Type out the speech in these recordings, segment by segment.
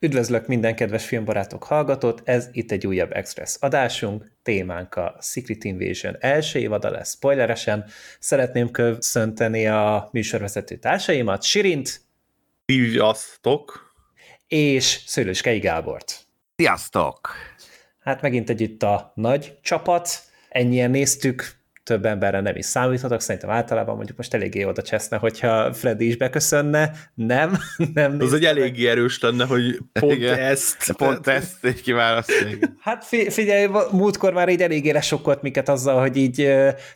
Üdvözlök minden kedves filmbarátok hallgatót, ez itt egy újabb Express adásunk, témánk a Secret Invasion első évada lesz spoileresen. Szeretném köszönteni a műsorvezető társaimat, Sirint. Sziasztok! És Szőlőskei Gábort. Sziasztok! Hát megint egy itt a nagy csapat, ennyien néztük, több emberre nem is számíthatok, szerintem általában mondjuk most eléggé oda cseszne, hogyha Freddy is beköszönne, nem, nem. Az egy eléggé erős lenne, hogy pont Igen. ezt. Pont ezt egy kiválasztani. Hát figyelj, múltkor már így eléggé lesokkolt minket azzal, hogy így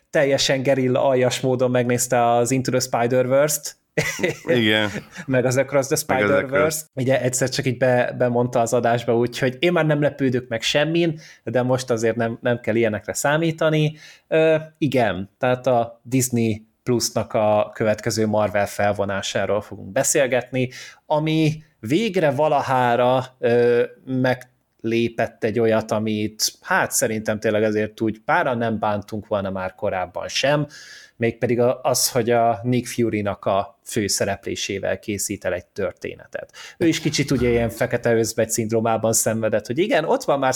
teljesen gerilla aljas módon megnézte az Into the Spider-Verse-t, igen. meg az Across the Spider-Verse. Ugye egyszer csak így be, bemondta az adásba, úgyhogy én már nem lepődök meg semmin, de most azért nem, nem kell ilyenekre számítani. Ö, igen, tehát a Disney Plusnak a következő Marvel felvonásáról fogunk beszélgetni, ami végre valahára ö, meg lépett egy olyat, amit hát szerintem tényleg azért úgy páran nem bántunk volna már korábban sem, mégpedig az, hogy a Nick Fury-nak a főszereplésével készít el egy történetet. Ő is kicsit ugye ilyen fekete özvegy szindrómában szenvedett, hogy igen, ott van már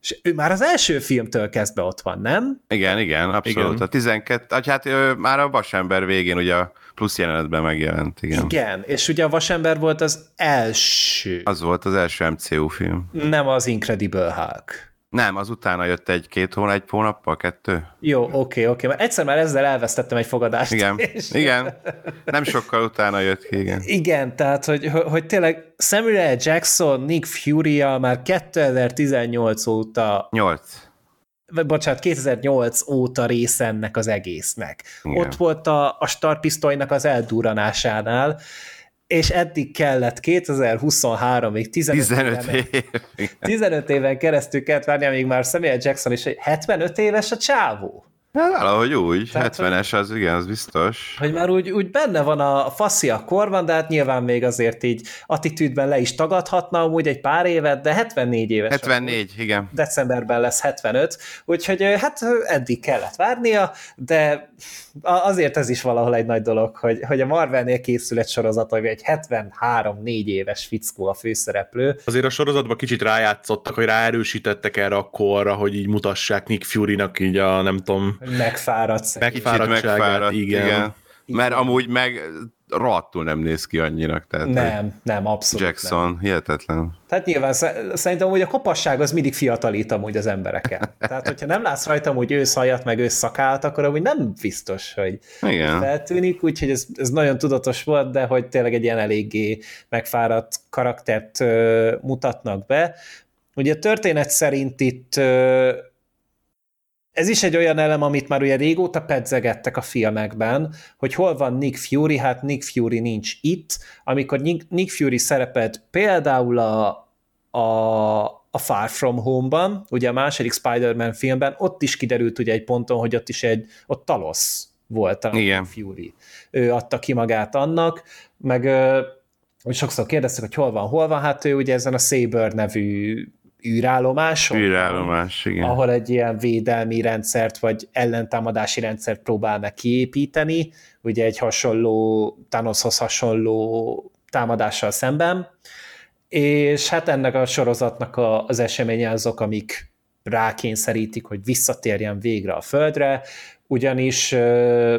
és ő már az első filmtől kezdve ott van, nem? Igen, igen, abszolút. Igen. A 12, hát ő már a Vasember végén ugye a plusz jelenetben megjelent, igen. Igen, és ugye a Vasember volt az első. Az volt az első MCU film. Nem az Incredible Hulk. Nem, az utána jött egy-két hónap, egy hónappal, kettő. Jó, oké, okay, oké. Okay. Egyszer már ezzel elvesztettem egy fogadást. Igen, és... igen. Nem sokkal utána jött ki, igen. Igen, tehát, hogy, hogy tényleg Samuel Jackson, Nick fury már 2018 óta... 8 bocsánat, 2008 óta része ennek az egésznek. Igen. Ott volt a, a startpisztolynak az eldurranásánál, és eddig kellett 2023-ig 15, 15 éven, év. 15 éven keresztül kellett várni, amíg már Samuel Jackson is 75 éves a csávó. Hát valahogy úgy, Tehát, 70-es az, igen, az biztos. Hogy már úgy, úgy benne van a faszi a korban, de hát nyilván még azért így attitűdben le is tagadhatna amúgy egy pár évet, de 74 éves. 74, amúgy. igen. Decemberben lesz 75, úgyhogy hát eddig kellett várnia, de azért ez is valahol egy nagy dolog, hogy, hogy a Marvelnél készül egy sorozat, ami egy 73-4 éves fickó a főszereplő. Azért a sorozatban kicsit rájátszottak, hogy ráerősítettek erre a korra, hogy így mutassák Nick Fury-nak így a nem tudom, Megfáradt. Megfáradt, igen. igen. Mert amúgy meg rohadtul nem néz ki annyinak. Tehát nem, nem, abszolút Jackson, nem. hihetetlen. Tehát nyilván szerintem hogy a kopasság az mindig fiatalít amúgy az embereket. Tehát, hogyha nem látsz rajta hogy ő szajat, meg ő szakált, akkor amúgy nem biztos, hogy Igen. feltűnik, úgyhogy ez, ez nagyon tudatos volt, de hogy tényleg egy ilyen eléggé megfáradt karaktert ö, mutatnak be. Ugye a történet szerint itt ö, ez is egy olyan elem, amit már ugye régóta pedzegettek a filmekben, hogy hol van Nick Fury, hát Nick Fury nincs itt, amikor Nick Fury szerepelt például a, a, a Far From Home-ban, ugye a második Spider-Man filmben, ott is kiderült ugye egy ponton, hogy ott is egy, ott Talos volt a Igen. Fury. Ő adta ki magát annak, meg hogy sokszor kérdeztek, hogy hol van, hol van, hát ő ugye ezen a Saber nevű űrállomáson. Űrállomás, igen. Ahol egy ilyen védelmi rendszert, vagy ellentámadási rendszert próbál meg kiépíteni, ugye egy hasonló, Thanoshoz hasonló támadással szemben, és hát ennek a sorozatnak a, az eseménye azok, amik rákényszerítik, hogy visszatérjen végre a Földre, ugyanis uh,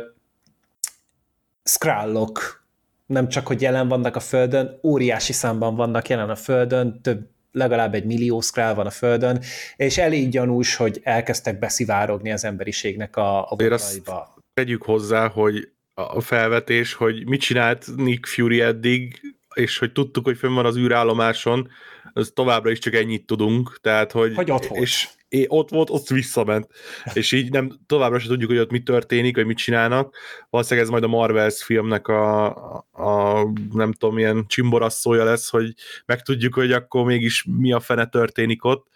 Skrullok nem csak, hogy jelen vannak a Földön, óriási számban vannak jelen a Földön, több legalább egy millió szkrál van a Földön, és elég gyanús, hogy elkezdtek beszivárogni az emberiségnek a, a vonalaiba. Tegyük hozzá, hogy a felvetés, hogy mit csinált Nick Fury eddig, és hogy tudtuk, hogy fönn van az űrállomáson, az továbbra is csak ennyit tudunk, tehát hogy... Hogy ott volt. És ott volt, ott visszament. És így nem, továbbra sem tudjuk, hogy ott mi történik, hogy mit csinálnak. Valószínűleg ez majd a Marvels filmnek a, a nem tudom, milyen csimborasszója lesz, hogy megtudjuk, hogy akkor mégis mi a fene történik ott.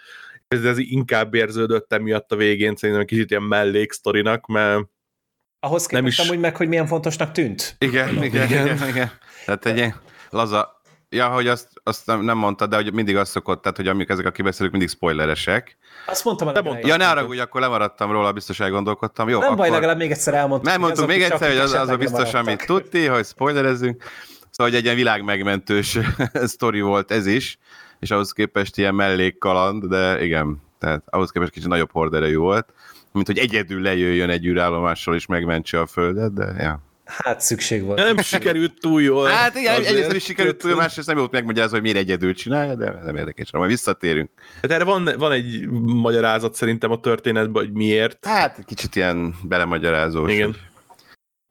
Ez, ez inkább érződött emiatt a végén, szerintem egy kicsit ilyen melléksztorinak, mert ahhoz képest nem is... amúgy meg, hogy milyen fontosnak tűnt. Igen, igen, igen, igen. igen. Tehát egy laza, Ja, hogy azt, azt nem, mondtad, de hogy mindig azt szokott, tehát hogy amik ezek a kibeszélők mindig spoileresek. Azt mondtam a mondtad. Ja, ne arra, hogy akkor lemaradtam róla, biztos elgondolkodtam. Jó, nem akkor... baj, legalább még egyszer elmondtam. Nem mondtuk még egyszer, hogy az, az a biztos, amit tudti, hogy spoilerezünk. Szóval, hogy egy ilyen világmegmentős sztori volt ez is, és ahhoz képest ilyen mellékkaland, de igen, tehát ahhoz képest kicsit nagyobb horderejű volt, mint hogy egyedül lejöjjön egy űrállomással és megmentse a Földet, de ja. Hát szükség volt. Nem sikerült túl jól. Hát igen, egyrészt is sikerült túl, másrészt nem volt megmagyarázva, hogy miért egyedül csinálja, de nem érdekes, majd visszatérünk. Hát erre van, van egy magyarázat szerintem a történetben, hogy miért. Hát kicsit ilyen belemagyarázós. Igen.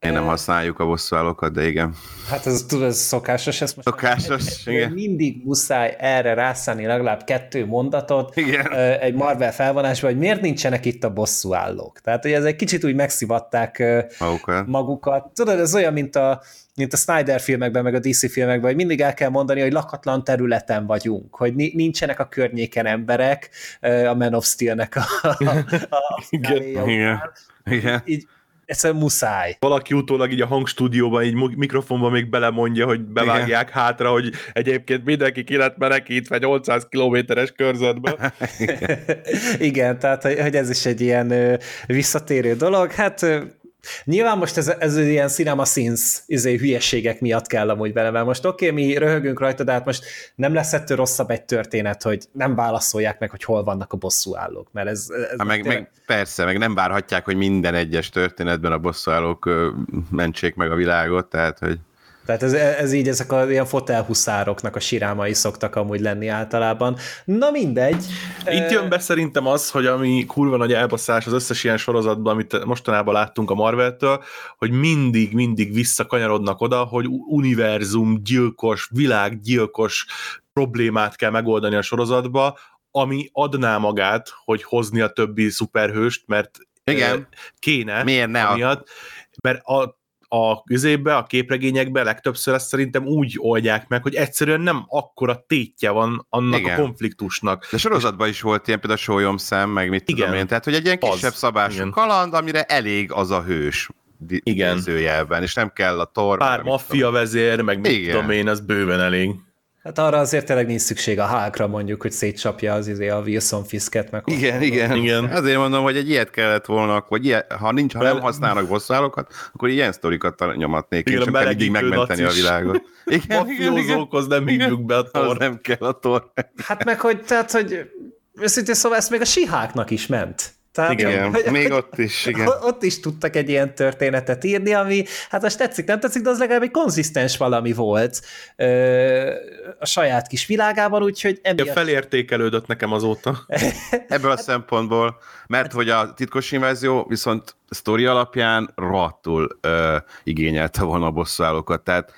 Én nem használjuk a bosszúállókat, de igen. Hát ez, tudod, ez szokásos. Ezt most szokásos, igen. Mindig muszáj erre rászállni legalább kettő mondatot igen. egy Marvel felvonásban, hogy miért nincsenek itt a bosszúállók. Tehát, hogy ez egy kicsit úgy megszivatták magukat. magukat. Tudod, ez olyan, mint a, mint a Snyder filmekben, meg a DC filmekben, hogy mindig el kell mondani, hogy lakatlan területen vagyunk, hogy nincsenek a környéken emberek, a Man of Steel-nek a, a, a, a igen, igen. igen. Így, egyszerűen muszáj. Valaki utólag így a hangstúdióban, így mikrofonban még belemondja, hogy bevágják Igen. hátra, hogy egyébként mindenki ki lett menekítve 800 kilométeres körzetbe. Igen, tehát hogy ez is egy ilyen visszatérő dolog. Hát Nyilván most ez, ez ilyen cinema scenes izé, hülyeségek miatt kell amúgy vele, mert most oké, okay, mi röhögünk rajta, de hát most nem lesz ettől rosszabb egy történet, hogy nem válaszolják meg, hogy hol vannak a bosszúállók, mert ez... ez ha, meg, tényleg... meg, persze, meg nem várhatják, hogy minden egyes történetben a bosszúállók mentsék meg a világot, tehát hogy... Tehát ez, ez így, ezek a ilyen fotelhuszároknak a sirámai szoktak amúgy lenni általában. Na mindegy. Itt jön be szerintem az, hogy ami kurva nagy elbaszás az összes ilyen sorozatban, amit mostanában láttunk a Marvel-től, hogy mindig, mindig visszakanyarodnak oda, hogy univerzum gyilkos, világgyilkos problémát kell megoldani a sorozatba, ami adná magát, hogy hozni a többi szuperhőst, mert igen. kéne. Miért ne? Amiatt, mert a a középbe, a képregényekbe legtöbbször ezt szerintem úgy oldják meg, hogy egyszerűen nem akkora tétje van annak Igen. a konfliktusnak. De sorozatban is volt ilyen például Sólyom szem, meg mit Igen. tudom én, tehát hogy egy ilyen kisebb az. szabású Igen. kaland, amire elég az a hős igen. és nem kell a tor. Pár maffia vezér, meg mit Igen. tudom én, az bőven elég. Hát arra azért tényleg nincs szükség a hákra mondjuk, hogy szétcsapja az izé a Wilson Fisket meg. Igen, igen, igen. Azért mondom, hogy egy ilyet kellett volna, vagy ilyet, ha nincs, ha nem használnak bosszálókat, akkor ilyen sztorikat nyomatnék, igen, és kell mindig megmenteni a világot. Igen, igen, igen. nem hívjuk be a tor. nem kell a tor. Hát meg, hogy, tehát, hogy őszintén szóval ezt még a siháknak is ment. Tehát, igen, hogy, még ott is, igen. Ott is tudtak egy ilyen történetet írni, ami, hát most tetszik, nem tetszik, de az legalább egy konzisztens valami volt ö, a saját kis világában, úgyhogy emiatt... Felértékelődött nekem azóta. Ebből a szempontból, mert hogy a titkos invázió viszont sztori alapján rohadtul ö, igényelte volna a bosszúállókat, tehát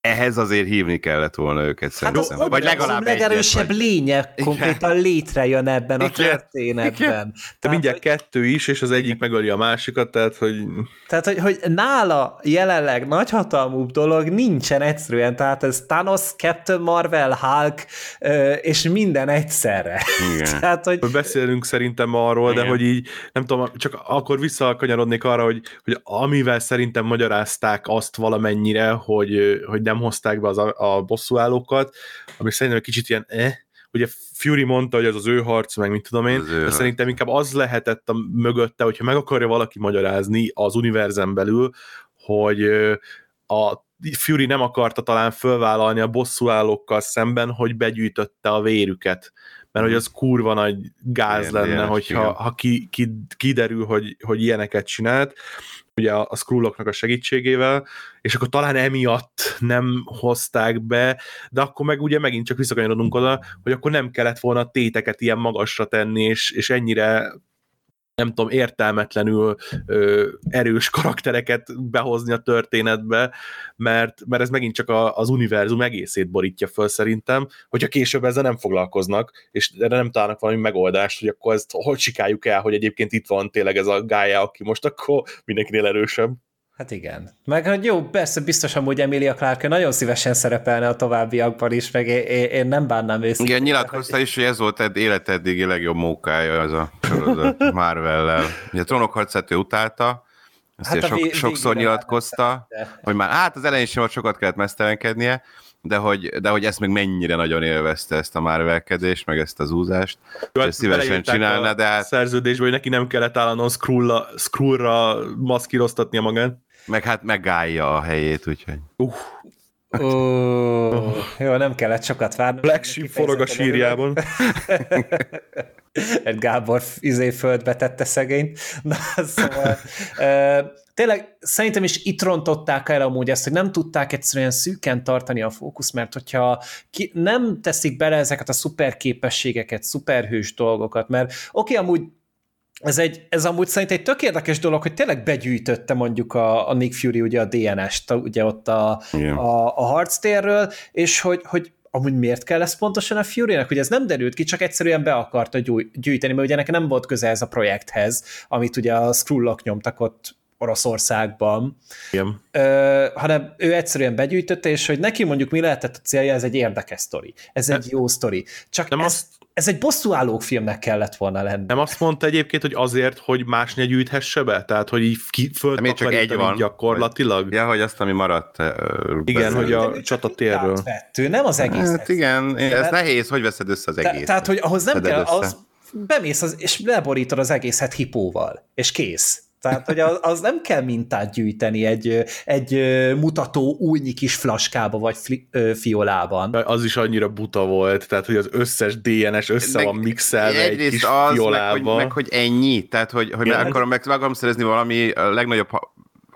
ehhez azért hívni kellett volna őket hát szerintem. Az, Vagy legalább a legerősebb vagy... lénye konkrétan Igen. létrejön ebben Igen. a történetben. Igen. Tehát, De mindjárt kettő is, és az egyik megöli a másikat, tehát hogy... Tehát, hogy, hogy nála jelenleg nagyhatalmú dolog nincsen egyszerűen, tehát ez Thanos, Captain Marvel, Hulk, és minden egyszerre. Igen. tehát, hogy... Beszélünk szerintem arról, Igen. de hogy így, nem tudom, csak akkor visszakanyarodnék arra, hogy, hogy amivel szerintem magyarázták azt valamennyire, hogy, hogy nem hozták be az a, a bosszúállókat, ami szerintem egy kicsit ilyen eh, ugye Fury mondta, hogy ez az ő harc, meg mit tudom én, de szerintem inkább az lehetett a mögötte, hogyha meg akarja valaki magyarázni az univerzum belül, hogy a Fury nem akarta talán fölvállalni a bosszúállókkal szemben, hogy begyűjtötte a vérüket. Mert hogy az kurva nagy gáz ilyen, lenne, ilyen, hogyha ha ki, ki, kiderül, hogy, hogy ilyeneket csinált ugye a, a scrolloknak a segítségével, és akkor talán emiatt nem hozták be, de akkor meg ugye megint csak visszakanyarodunk oda, hogy akkor nem kellett volna téteket ilyen magasra tenni, és, és ennyire nem tudom, értelmetlenül ö, erős karaktereket behozni a történetbe, mert, mert ez megint csak a, az univerzum egészét borítja föl szerintem, hogyha később ezzel nem foglalkoznak, és erre nem találnak valami megoldást, hogy akkor ezt hogy sikáljuk el, hogy egyébként itt van tényleg ez a gája, aki most akkor mindenkinél erősebb. Hát igen. Meg hogy jó, persze biztos hogy Emilia Clarke nagyon szívesen szerepelne a továbbiakban is, meg én, én nem bánnám őszintén. Igen, nyilatkozta is, hogy ez volt ed élet eddigi legjobb mókája, az a sorozat Marvel-lel. Ugye a trónokharcát ő utálta, ezt hát sok, sokszor nyilatkozta, de. hogy már hát az elején sem volt sokat kellett mesztelenkednie, de hogy, de hogy ezt meg mennyire nagyon élvezte ezt a márvelkedést, meg ezt az úzást, Jó, és szívesen csinálna, de hát... Szerződésben, hogy neki nem kellett állandóan scrollra maszkíroztatnia magát. Meg hát megállja a helyét, úgyhogy... Uh. Ó, jó, nem kellett sokat várni. Black Sheep forog a sírjában. Egy Gábor izé földbe tette szegényt. Na, szóval, e, tényleg szerintem is itt rontották el amúgy ezt, hogy nem tudták egyszerűen szűken tartani a fókusz, mert hogyha ki, nem teszik bele ezeket a szuper képességeket, szuperhős dolgokat, mert oké, okay, amúgy ez, egy, ez amúgy szerint egy tök érdekes dolog, hogy tényleg begyűjtötte mondjuk a, a Nick Fury ugye a DNS-t, ugye ott a, a, a harctérről, és hogy, hogy amúgy miért kell ez pontosan a Fury-nek? Ugye ez nem derült ki, csak egyszerűen be akarta gyűjteni, mert ugye neki nem volt köze ez a projekthez, amit ugye a Skrullok nyomtak ott Oroszországban, Igen. Ö, hanem ő egyszerűen begyűjtötte, és hogy neki mondjuk mi lehetett a célja, ez egy érdekes sztori, ez egy jó sztori. Csak nem ez, azt... ez egy bosszúálló filmnek kellett volna lenni. Nem azt mondta egyébként, hogy azért, hogy más ne gyűjthesse be? Tehát, hogy így ki, csak egy van. gyakorlatilag? Hogy, ja, hogy azt, ami maradt. Igen, hogy a csatatérről. Ő nem az egész. Hát igen, ez nehéz, hogy veszed össze az egész. Tehát, hogy ahhoz nem kell, az bemész az, és leborítod az egészet hipóval, és kész. Tehát, hogy az, az nem kell mintát gyűjteni egy, egy mutató újnyi kis flaskába vagy fli, ö, fiolában. Az is annyira buta volt, tehát, hogy az összes DNS össze meg van mixelve egy kis az, fiolába. Meg hogy, meg, hogy ennyi, tehát, hogy, hogy meg akarom, meg akarom szerezni valami legnagyobb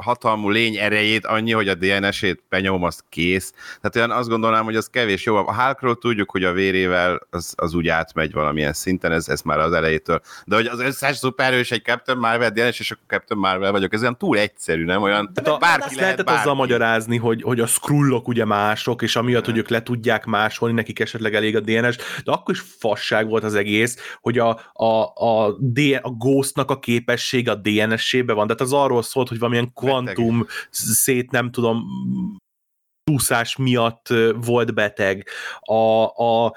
hatalmú lény erejét annyi, hogy a DNS-ét benyom, az kész. Tehát olyan azt gondolnám, hogy az kevés jó. A Hulkról tudjuk, hogy a vérével az, az úgy átmegy valamilyen szinten, ez, ez már az elejétől. De hogy az összes szuperhős egy Captain Marvel DNS, és akkor Captain Marvel vagyok, ez olyan túl egyszerű, nem olyan? De a, bárki lehet lehetett bárki. azzal magyarázni, hogy, hogy a Skrullok ugye mások, és amiatt, hogy ők le tudják másolni, nekik esetleg elég a DNS, de akkor is fasság volt az egész, hogy a, a, a, D, a Ghostnak a képessége a DNS-ébe van, tehát az arról szólt, hogy valamilyen kvantum szét, nem tudom, túszás miatt volt beteg. A, a,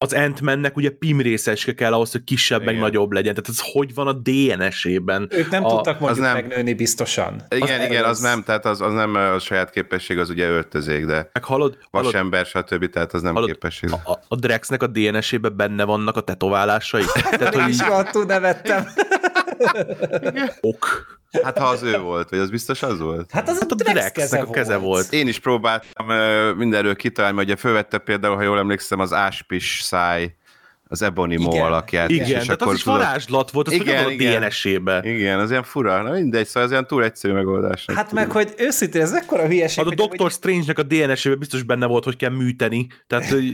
az ant ugye PIM részecske kell ahhoz, hogy kisebb igen. meg nagyobb legyen. Tehát ez hogy van a DNS-ében? Ők nem a, tudtak mondjuk nem, megnőni biztosan. Igen, az igen, az, az nem, tehát az, az nem a saját képesség, az ugye öltözék, de meg hallod, vasember, stb., tehát az nem hallod, képesség. A, a, a Drexnek a DNS-ébe benne vannak a tetoválásai. tehát, hogy is nevettem. ok. Hát ha az ő volt, vagy az biztos az volt? Hát az hát a Drex keze, a keze volt. volt. Én is próbáltam mindenről kitalálni, mert ugye fölvette például, ha jól emlékszem, az áspis száj az Ebonimo igen, alakját. Igen, és tehát az is varázslat volt, az igen, a DNS-ébe. Igen, az ilyen fura, na mindegy, szóval ez ilyen túl egyszerű megoldás. Hát meg, hogy őszintén, ez ekkora hülyeség. Hát a Doctor hogy... Strange-nek a DNS-ébe biztos benne volt, hogy kell műteni, tehát hogy...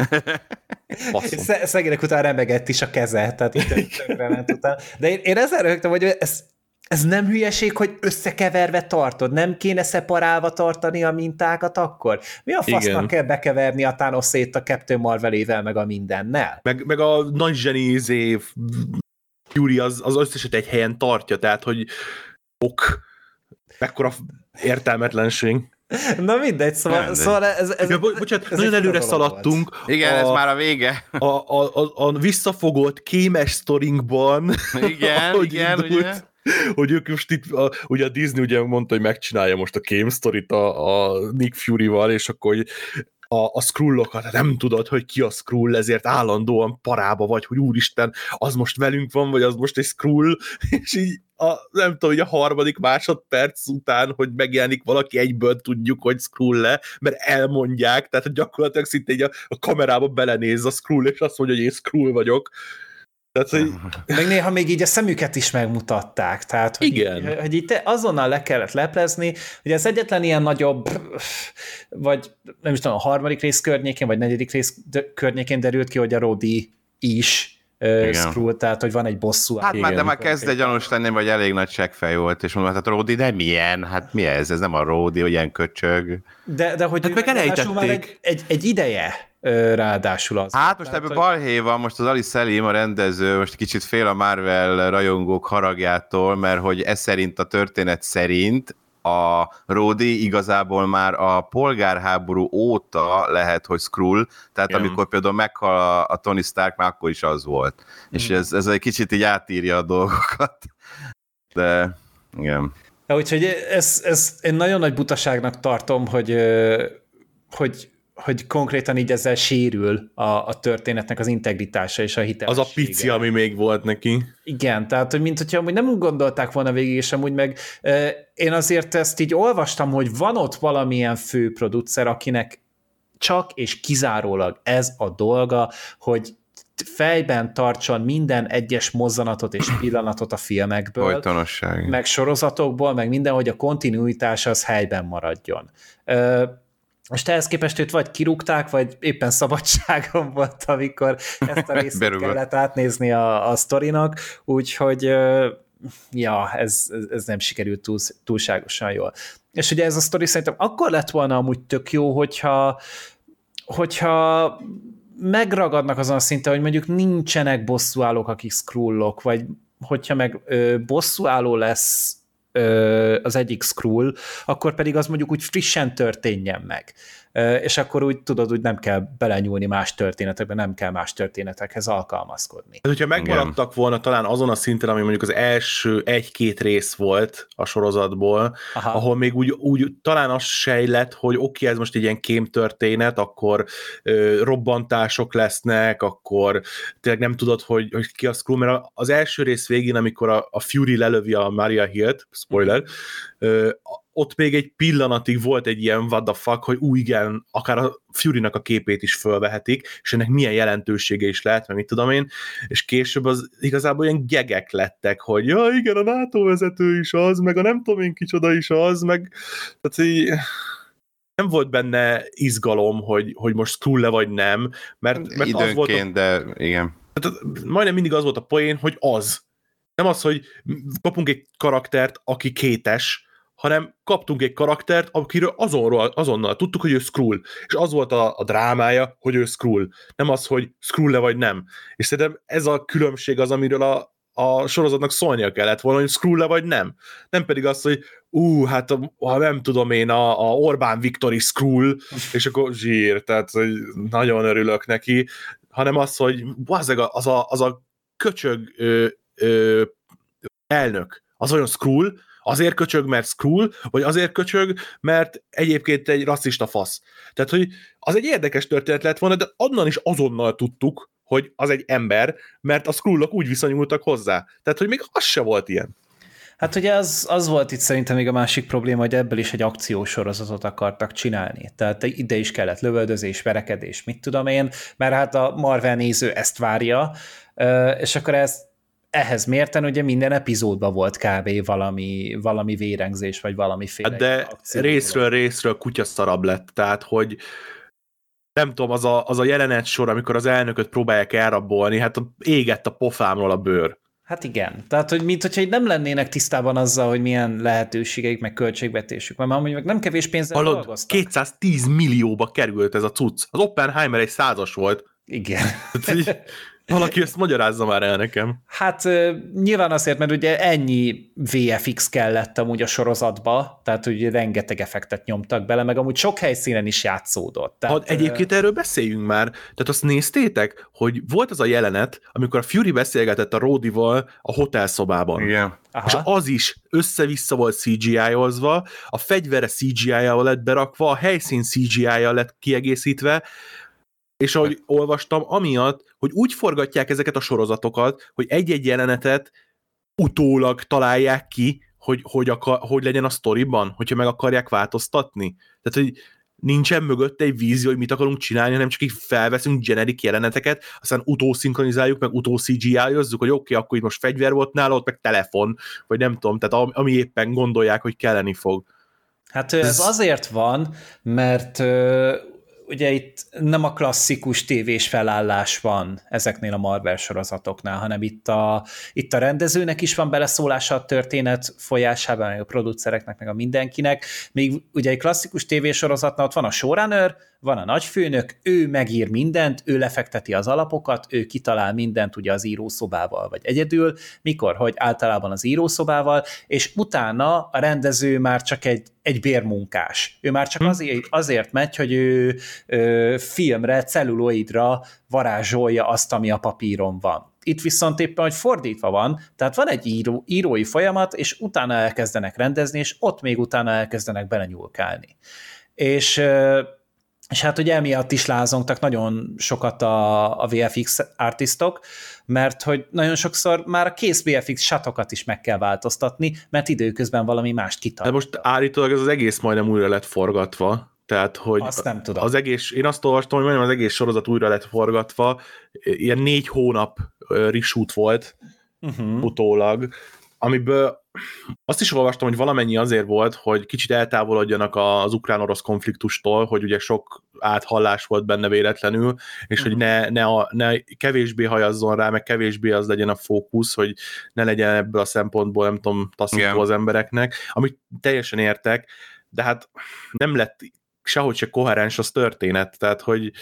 Szegények után remegett is a keze, tehát itt után. De én, én ezzel rögtem, hogy ez ez nem hülyeség, hogy összekeverve tartod? Nem kéne szeparálva tartani a mintákat akkor? Mi a fasznak Igen. kell bekeverni a Thanos-ét a Captain Marvelével, meg a mindennel? Meg, meg a nagy zsenézé Fury az, az összeset egy helyen tartja, tehát hogy ok, mekkora értelmetlenség. Na mindegy, szóval, mindegy. szóval ez, ez, ja, bocsánat, ez nagyon előre szaladtunk. Volt. Igen, a, ez már a vége. A, a, a, a visszafogott kémes sztorinkban. Igen, igen, ugye? hogy ők most itt, a, ugye a Disney ugye mondta, hogy megcsinálja most a Game Story-t a, a Nick Fury-val, és akkor hogy a, a scrollokat, nem tudod, hogy ki a scroll, ezért állandóan parába vagy, hogy úristen, az most velünk van, vagy az most egy scroll, és így a, nem tudom, hogy a harmadik másodperc után, hogy megjelenik valaki, egyből tudjuk, hogy scroll le, mert elmondják, tehát gyakorlatilag szinte így a, a kamerába belenéz a scroll, és azt mondja, hogy én scroll vagyok, tehát, hogy... Meg néha még így a szemüket is megmutatták, tehát hogy, Igen. Így, hogy itt azonnal le kellett leplezni, ugye az egyetlen ilyen nagyobb, vagy nem is tudom, a harmadik rész környékén, vagy negyedik rész környékén derült ki, hogy a Rodi is Skrull, tehát hogy van egy bosszú. Hát már, de már kezd egy gyanús lenni, vagy elég nagy seggfej volt, és mondom, hát a Ródi nem ilyen, hát mi ez, ez nem a Ródi, hogy ilyen köcsög. De, de hogy hát meg elejtették. Egy, egy, egy ideje ráadásul az. Hát most ebből hogy... balhé van, most az Ali Selim, a rendező, most kicsit fél a Marvel rajongók haragjától, mert hogy ez szerint a történet szerint a Ródi igazából már a polgárháború óta lehet, hogy Skrull, tehát Igen. amikor például meghal a, a Tony Stark, már akkor is az volt. Mm. És ez, ez egy kicsit így átírja a dolgokat. De igen. Ja, úgyhogy ez, ez én nagyon nagy butaságnak tartom, hogy, hogy hogy konkrétan így ezzel sérül a, a történetnek az integritása és a hitelessége. Az a pici, ami még volt neki. Igen, tehát hogy mint hogyha amúgy nem gondolták volna végig, és amúgy meg euh, én azért ezt így olvastam, hogy van ott valamilyen főproducer, akinek csak és kizárólag ez a dolga, hogy fejben tartson minden egyes mozzanatot és pillanatot a filmekből, Folytonosság. meg sorozatokból, meg minden, hogy a kontinuitás az helyben maradjon. Most ehhez képest őt vagy kirúgták, vagy éppen szabadságon volt, amikor ezt a részt kellett átnézni a, a sztorinak, úgyhogy ja, ez, ez nem sikerült túl, túlságosan jól. És ugye ez a sztori szerintem akkor lett volna amúgy tök jó, hogyha hogyha megragadnak azon a szinten, hogy mondjuk nincsenek bosszúállók, akik scrollok, vagy hogyha meg ö, bosszúálló lesz az egyik scroll, akkor pedig az mondjuk úgy frissen történjen meg és akkor úgy tudod, hogy nem kell belenyúlni más történetekbe, nem kell más történetekhez alkalmazkodni. Hát, hogyha megmaradtak Igen. volna talán azon a szinten, ami mondjuk az első egy-két rész volt a sorozatból, Aha. ahol még úgy, úgy talán az sejlett, hogy oké, okay, ez most egy ilyen kém történet, akkor ö, robbantások lesznek, akkor tényleg nem tudod, hogy, hogy ki a Screw, mert az első rész végén, amikor a, a Fury lelövi a Maria Hill-t, spoiler, ö, ott még egy pillanatig volt egy ilyen what the fuck, hogy úgy igen, akár a Fury-nak a képét is fölvehetik, és ennek milyen jelentősége is lehet, mert mit tudom én, és később az igazából ilyen gegek lettek, hogy ja igen, a NATO vezető is az, meg a nem tudom én kicsoda is az, meg tehát így, nem volt benne izgalom, hogy, hogy most skrull vagy nem, mert, mert Időnként, az volt a, de igen. Tehát majdnem mindig az volt a poén, hogy az. Nem az, hogy kapunk egy karaktert, aki kétes, hanem kaptunk egy karaktert, akiről azonról, azonnal tudtuk, hogy ő Skrull, és az volt a, a drámája, hogy ő Skrull, nem az, hogy Skrull-e vagy nem. És szerintem ez a különbség az, amiről a, a sorozatnak szólnia kellett volna, hogy skrull vagy nem. Nem pedig az, hogy ú, hát ha nem tudom én, a, a Orbán Viktor is skrull, és akkor zsír, tehát hogy nagyon örülök neki, hanem az, hogy az a, az a, az a köcsög ö, ö, elnök, az olyan skrull, Azért köcsög, mert Skrull, vagy azért köcsög, mert egyébként egy rasszista fasz. Tehát, hogy az egy érdekes történet lett volna, de onnan is azonnal tudtuk, hogy az egy ember, mert a Skrullok úgy viszonyultak hozzá. Tehát, hogy még az se volt ilyen. Hát ugye az, az volt itt szerintem még a másik probléma, hogy ebből is egy akciósorozatot akartak csinálni. Tehát ide is kellett lövöldözés, verekedés, mit tudom én, mert hát a Marvel néző ezt várja, és akkor ezt ehhez mérten ugye minden epizódban volt kb. valami, valami vérengzés, vagy valami féle. Hát de részről részről kutyaszarab lett, tehát hogy nem tudom, az a, az a jelenet sor, amikor az elnököt próbálják elrabolni, hát égett a pofámról a bőr. Hát igen. Tehát, hogy mint hogyha nem lennének tisztában azzal, hogy milyen lehetőségeik, meg költségvetésük van, mert meg nem kevés pénzzel Hallod, dolgoztak. 210 millióba került ez a cucc. Az Oppenheimer egy százas volt. Igen. Valaki ezt magyarázza már el nekem. Hát nyilván azért, mert ugye ennyi VFX kellett amúgy a sorozatba, tehát ugye rengeteg effektet nyomtak bele, meg amúgy sok helyszínen is játszódott. Tehát, ha egyébként erről beszéljünk már, tehát azt néztétek, hogy volt az a jelenet, amikor a Fury beszélgetett a Rodival a hotelszobában. Igen. Aha. És az is össze-vissza volt CGI-ozva, a fegyvere CGI-jal lett berakva, a helyszín CGI-jal lett kiegészítve, és ahogy olvastam, amiatt, hogy úgy forgatják ezeket a sorozatokat, hogy egy-egy jelenetet utólag találják ki, hogy, hogy, akar, hogy legyen a sztoriban, hogyha meg akarják változtatni. Tehát, hogy nincsen mögött egy vízió, hogy mit akarunk csinálni, hanem csak így felveszünk generik jeleneteket, aztán utószinkronizáljuk, meg utó cgi hogy oké, okay, akkor itt most fegyver volt nála, ott meg telefon, vagy nem tudom, tehát ami éppen gondolják, hogy kelleni fog. Hát ez, ez azért van, mert ugye itt nem a klasszikus tévés felállás van ezeknél a Marvel sorozatoknál, hanem itt a, itt a rendezőnek is van beleszólása a történet folyásában, meg a producereknek, meg a mindenkinek. Még ugye egy klasszikus tévésorozatnál ott van a showrunner, van a nagyfőnök, ő megír mindent, ő lefekteti az alapokat, ő kitalál mindent ugye az írószobával, vagy egyedül, mikor, hogy általában az írószobával, és utána a rendező már csak egy, egy bérmunkás. Ő már csak hm. azért, azért megy, hogy ő ö, filmre, celluloidra varázsolja azt, ami a papíron van. Itt viszont éppen, hogy fordítva van, tehát van egy író, írói folyamat, és utána elkezdenek rendezni, és ott még utána elkezdenek belenyúlkálni. És és hát ugye emiatt is lázongtak nagyon sokat a, a VFX artistok, mert hogy nagyon sokszor már a kész VFX satokat is meg kell változtatni, mert időközben valami mást kitart. De most állítólag ez az egész majdnem újra lett forgatva, tehát, hogy azt nem tudom. Az egész, én azt olvastam, hogy majdnem az egész sorozat újra lett forgatva, ilyen négy hónap reshoot volt uh-huh. utólag, amiből azt is olvastam, hogy valamennyi azért volt, hogy kicsit eltávolodjanak az ukrán-orosz konfliktustól, hogy ugye sok áthallás volt benne véletlenül, és uh-huh. hogy ne, ne, a, ne kevésbé hajazzon rá, meg kevésbé az legyen a fókusz, hogy ne legyen ebből a szempontból, nem tudom, taszító az embereknek, amit teljesen értek, de hát nem lett sehogy se koherens az történet, tehát hogy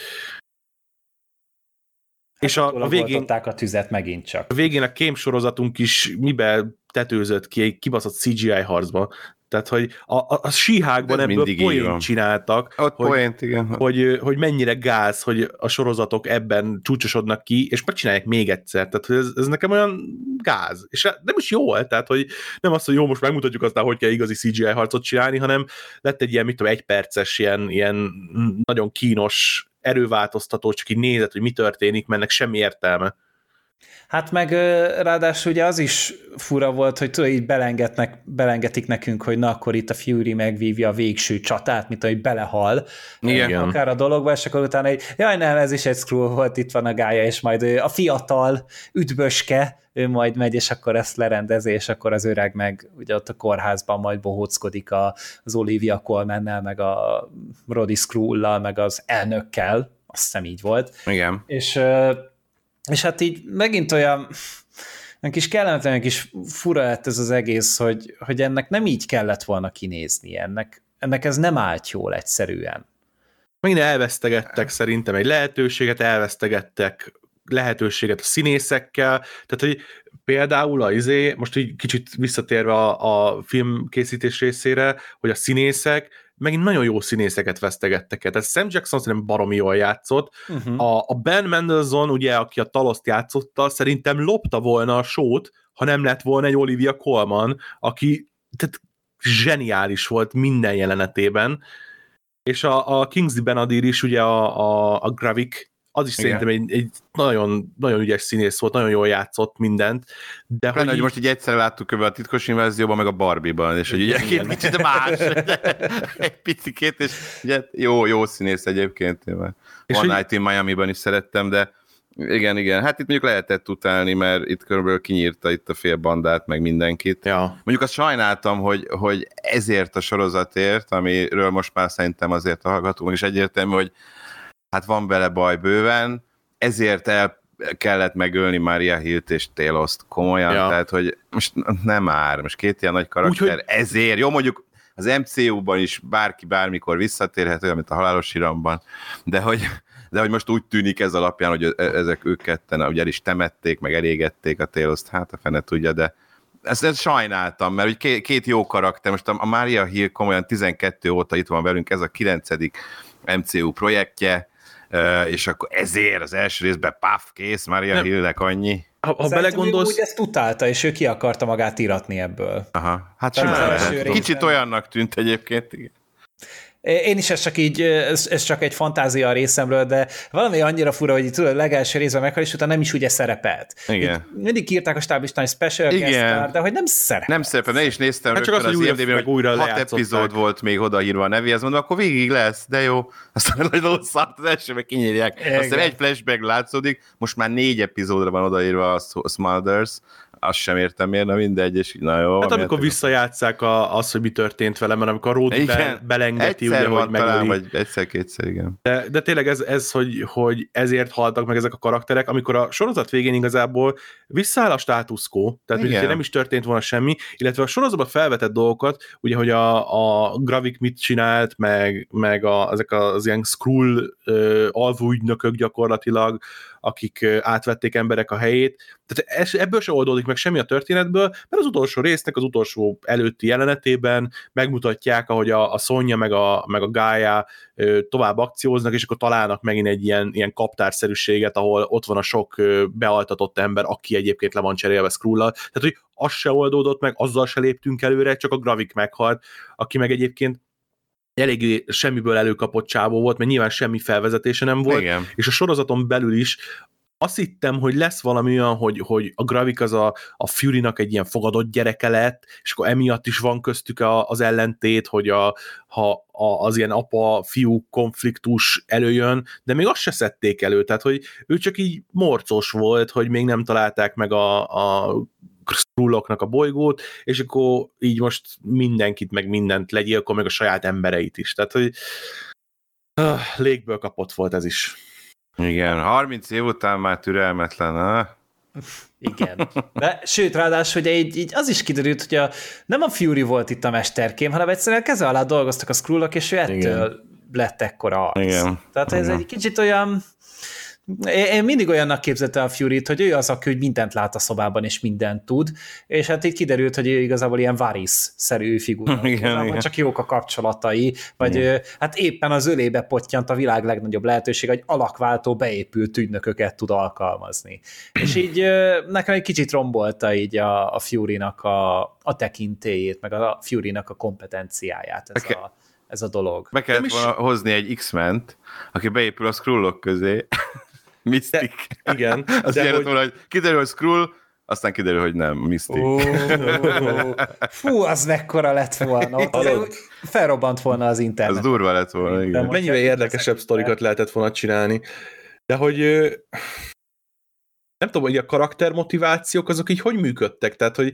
Hát és a, a végén... a tüzet megint csak. A végén a kém sorozatunk is miben tetőzött ki egy kibaszott CGI harcba. Tehát, hogy a, a, a síhákban Ez ebből poént csináltak, Ott hogy, point, igen. Hogy, hogy mennyire gáz, hogy a sorozatok ebben csúcsosodnak ki, és megcsinálják még egyszer. Tehát, hogy ez, ez nekem olyan gáz. És nem is jó, tehát, hogy nem azt, hogy jó, most megmutatjuk aztán, hogy kell igazi CGI harcot csinálni, hanem lett egy ilyen, mit tudom, egy perces, ilyen, ilyen nagyon kínos erőváltoztató, csak így nézett, hogy mi történik, mert ennek semmi értelme. Hát meg ráadásul ugye az is fura volt, hogy tudod, így belengetnek, belengetik nekünk, hogy na akkor itt a Fury megvívja a végső csatát, mint ahogy belehal. Igen. Akár a dologba, és akkor utána egy, jaj nem, ez is egy screw volt, itt van a gája, és majd a fiatal üdvöske, ő majd megy, és akkor ezt lerendezi, és akkor az öreg meg ugye ott a kórházban majd bohóckodik az Olivia Colmannel, meg a Roddy Screw-lal, meg az elnökkel, azt hiszem így volt. Igen. És és hát így megint olyan egy kis kellemetlen, kis fura lett ez az egész, hogy, hogy ennek nem így kellett volna kinézni, ennek, ennek ez nem állt jól egyszerűen. Megint elvesztegettek szerintem egy lehetőséget, elvesztegettek lehetőséget a színészekkel, tehát hogy például a izé, most így kicsit visszatérve a, a filmkészítés részére, hogy a színészek megint nagyon jó színészeket vesztegettek el. Tehát Sam Jackson szerintem baromi jól játszott. Uh-huh. A, a Ben Mendelsohn, ugye, aki a Taloszt játszotta, szerintem lopta volna a sót, ha nem lett volna egy Olivia Colman, aki tehát zseniális volt minden jelenetében. És a, a Kingsley Benadir is, ugye a, a, a Gravik az is Igen. szerintem egy, egy nagyon, nagyon ügyes színész volt, nagyon jól játszott mindent. De Pláne, hogy, így... most így egyszer láttuk a titkos invázióban, meg a Barbie-ban, és hogy ugye két kicsit más, egy picikét, és ugye jó, jó színész egyébként. One és Night in Miami-ban is szerettem, de igen, igen. Hát itt mondjuk lehetett utálni, mert itt körülbelül kinyírta itt a fél bandát, meg mindenkit. Ja. Mondjuk azt sajnáltam, hogy, hogy ezért a sorozatért, amiről most már szerintem azért a hallgatók is egyértelmű, hogy hát van vele baj bőven, ezért el kellett megölni Maria Hilt és Télost komolyan, ja. tehát hogy most nem már, most két ilyen nagy karakter, Úgyhogy... ezért, jó mondjuk az MCU-ban is bárki bármikor visszatérhet, olyan, mint a halálos iramban, de hogy, de hogy most úgy tűnik ez alapján, hogy e- ezek ők ketten ugye el is temették, meg elégették a Télost, hát a fene tudja, de ezt, ezt sajnáltam, mert két, két jó karakter, most a, a Maria Hill komolyan 12 óta itt van velünk, ez a 9. MCU projektje, és akkor ezért az első részben paf, kész, Maria Hillnek annyi. Ha, ha belegondolsz... úgy ezt utálta, és ő ki akarta magát iratni ebből. Aha, hát simán. Kicsit olyannak tűnt egyébként, igen. Én is ez csak így, ez, ez csak egy fantázia a részemről, de valami annyira fura, hogy tudod, legelső részben meghal, és utána nem is ugye szerepelt. Igen. Itt mindig írták a stábistán, hogy special Igen. Star, de hogy nem szerepelt. Nem szerepel, ne is néztem hát csak az, hogy IMDb, meg újra hat epizód volt még odaírva a nevéhez, mondom, akkor végig lesz, de jó. Aztán nagy szart az első, meg kinyírják. Aztán egy flashback látszódik, most már négy epizódra van odaírva a Smulders, azt sem értem miért, na mindegy, és na jó. Hát amikor visszajátszák a, az, hogy mi történt vele, mert amikor Ródi be, belengeti, ugye, hogy megöli. vagy egyszer-kétszer, igen. De, de tényleg ez, ez hogy, hogy ezért haltak meg ezek a karakterek, amikor a sorozat végén igazából visszaáll a status quo, tehát hogy nem is történt volna semmi, illetve a sorozatban felvetett dolgokat, ugye, hogy a, a Gravik mit csinált, meg, meg a, ezek az ilyen Skrull uh, alvúgynökök gyakorlatilag, akik átvették emberek a helyét. Tehát ebből se oldódik meg semmi a történetből, mert az utolsó résznek, az utolsó előtti jelenetében megmutatják, ahogy a, a Sonja meg a, meg a Gaia tovább akcióznak, és akkor találnak megint egy ilyen, ilyen kaptárszerűséget, ahol ott van a sok bealtatott ember, aki egyébként le van cserélve Skrullal. Tehát, hogy az se oldódott meg, azzal se léptünk előre, csak a Gravik meghalt, aki meg egyébként eléggé semmiből előkapott csávó volt, mert nyilván semmi felvezetése nem volt, Igen. és a sorozaton belül is azt hittem, hogy lesz valami olyan, hogy, hogy a Gravik az a, a Fury-nak egy ilyen fogadott gyereke lett, és akkor emiatt is van köztük a, az ellentét, hogy a, ha a, az ilyen apa-fiú konfliktus előjön, de még azt se szedték elő, tehát hogy ő csak így morcos volt, hogy még nem találták meg a, a Skrulloknak a bolygót, és akkor így most mindenkit, meg mindent legyilkol, meg a saját embereit is. Tehát, hogy uh, légből kapott volt ez is. Igen, 30 év után már türelmetlen, ha? Igen. De, sőt, ráadásul hogy így, így az is kiderült, hogy a, nem a Fury volt itt a mesterkém, hanem egyszerűen keze alá dolgoztak a Skrullok, és ő ettől Igen. lett ekkora arc. Igen. Tehát ez Igen. egy kicsit olyan, én mindig olyannak képzelte a fury hogy ő az, aki hogy mindent lát a szobában, és mindent tud, és hát itt kiderült, hogy ő igazából ilyen Varys-szerű figura. Igen, igen. Csak jók a kapcsolatai, vagy igen. hát éppen az ölébe pottyant a világ legnagyobb lehetőség, hogy alakváltó beépült ügynököket tud alkalmazni. és így nekem egy kicsit rombolta így a, a Fury-nak a, a tekintélyét, meg a Fury-nak a kompetenciáját ez okay. a ez a dolog. Be kellett is... volna hozni egy X-ment, aki beépül a scrollok közé, Mystic. De, igen. Az de hogy... Volna, hogy kiderül, hogy Skrull, aztán kiderül, hogy nem, Mystic. Oh, oh, oh. Fú, az mekkora lett volna. Ott felrobbant volna az internet. Az durva lett volna, igen. Mennyire érdekesebb sztorikat lehetett volna csinálni. De hogy nem tudom, hogy a karaktermotivációk azok így hogy működtek? Tehát, hogy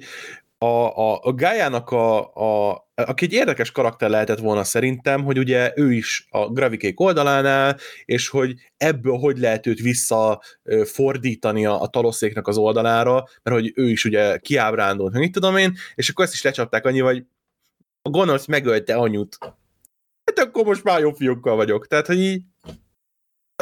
a, a, a Gájának a, a, aki egy érdekes karakter lehetett volna szerintem, hogy ugye ő is a gravikék oldalánál, és hogy ebből hogy lehet őt visszafordítani a, a taloszéknek az oldalára, mert hogy ő is ugye kiábrándult, mit tudom én, és akkor ezt is lecsapták annyi, hogy a gonosz megölte anyut. Hát akkor most már jó fiúkkal vagyok. Tehát, hogy így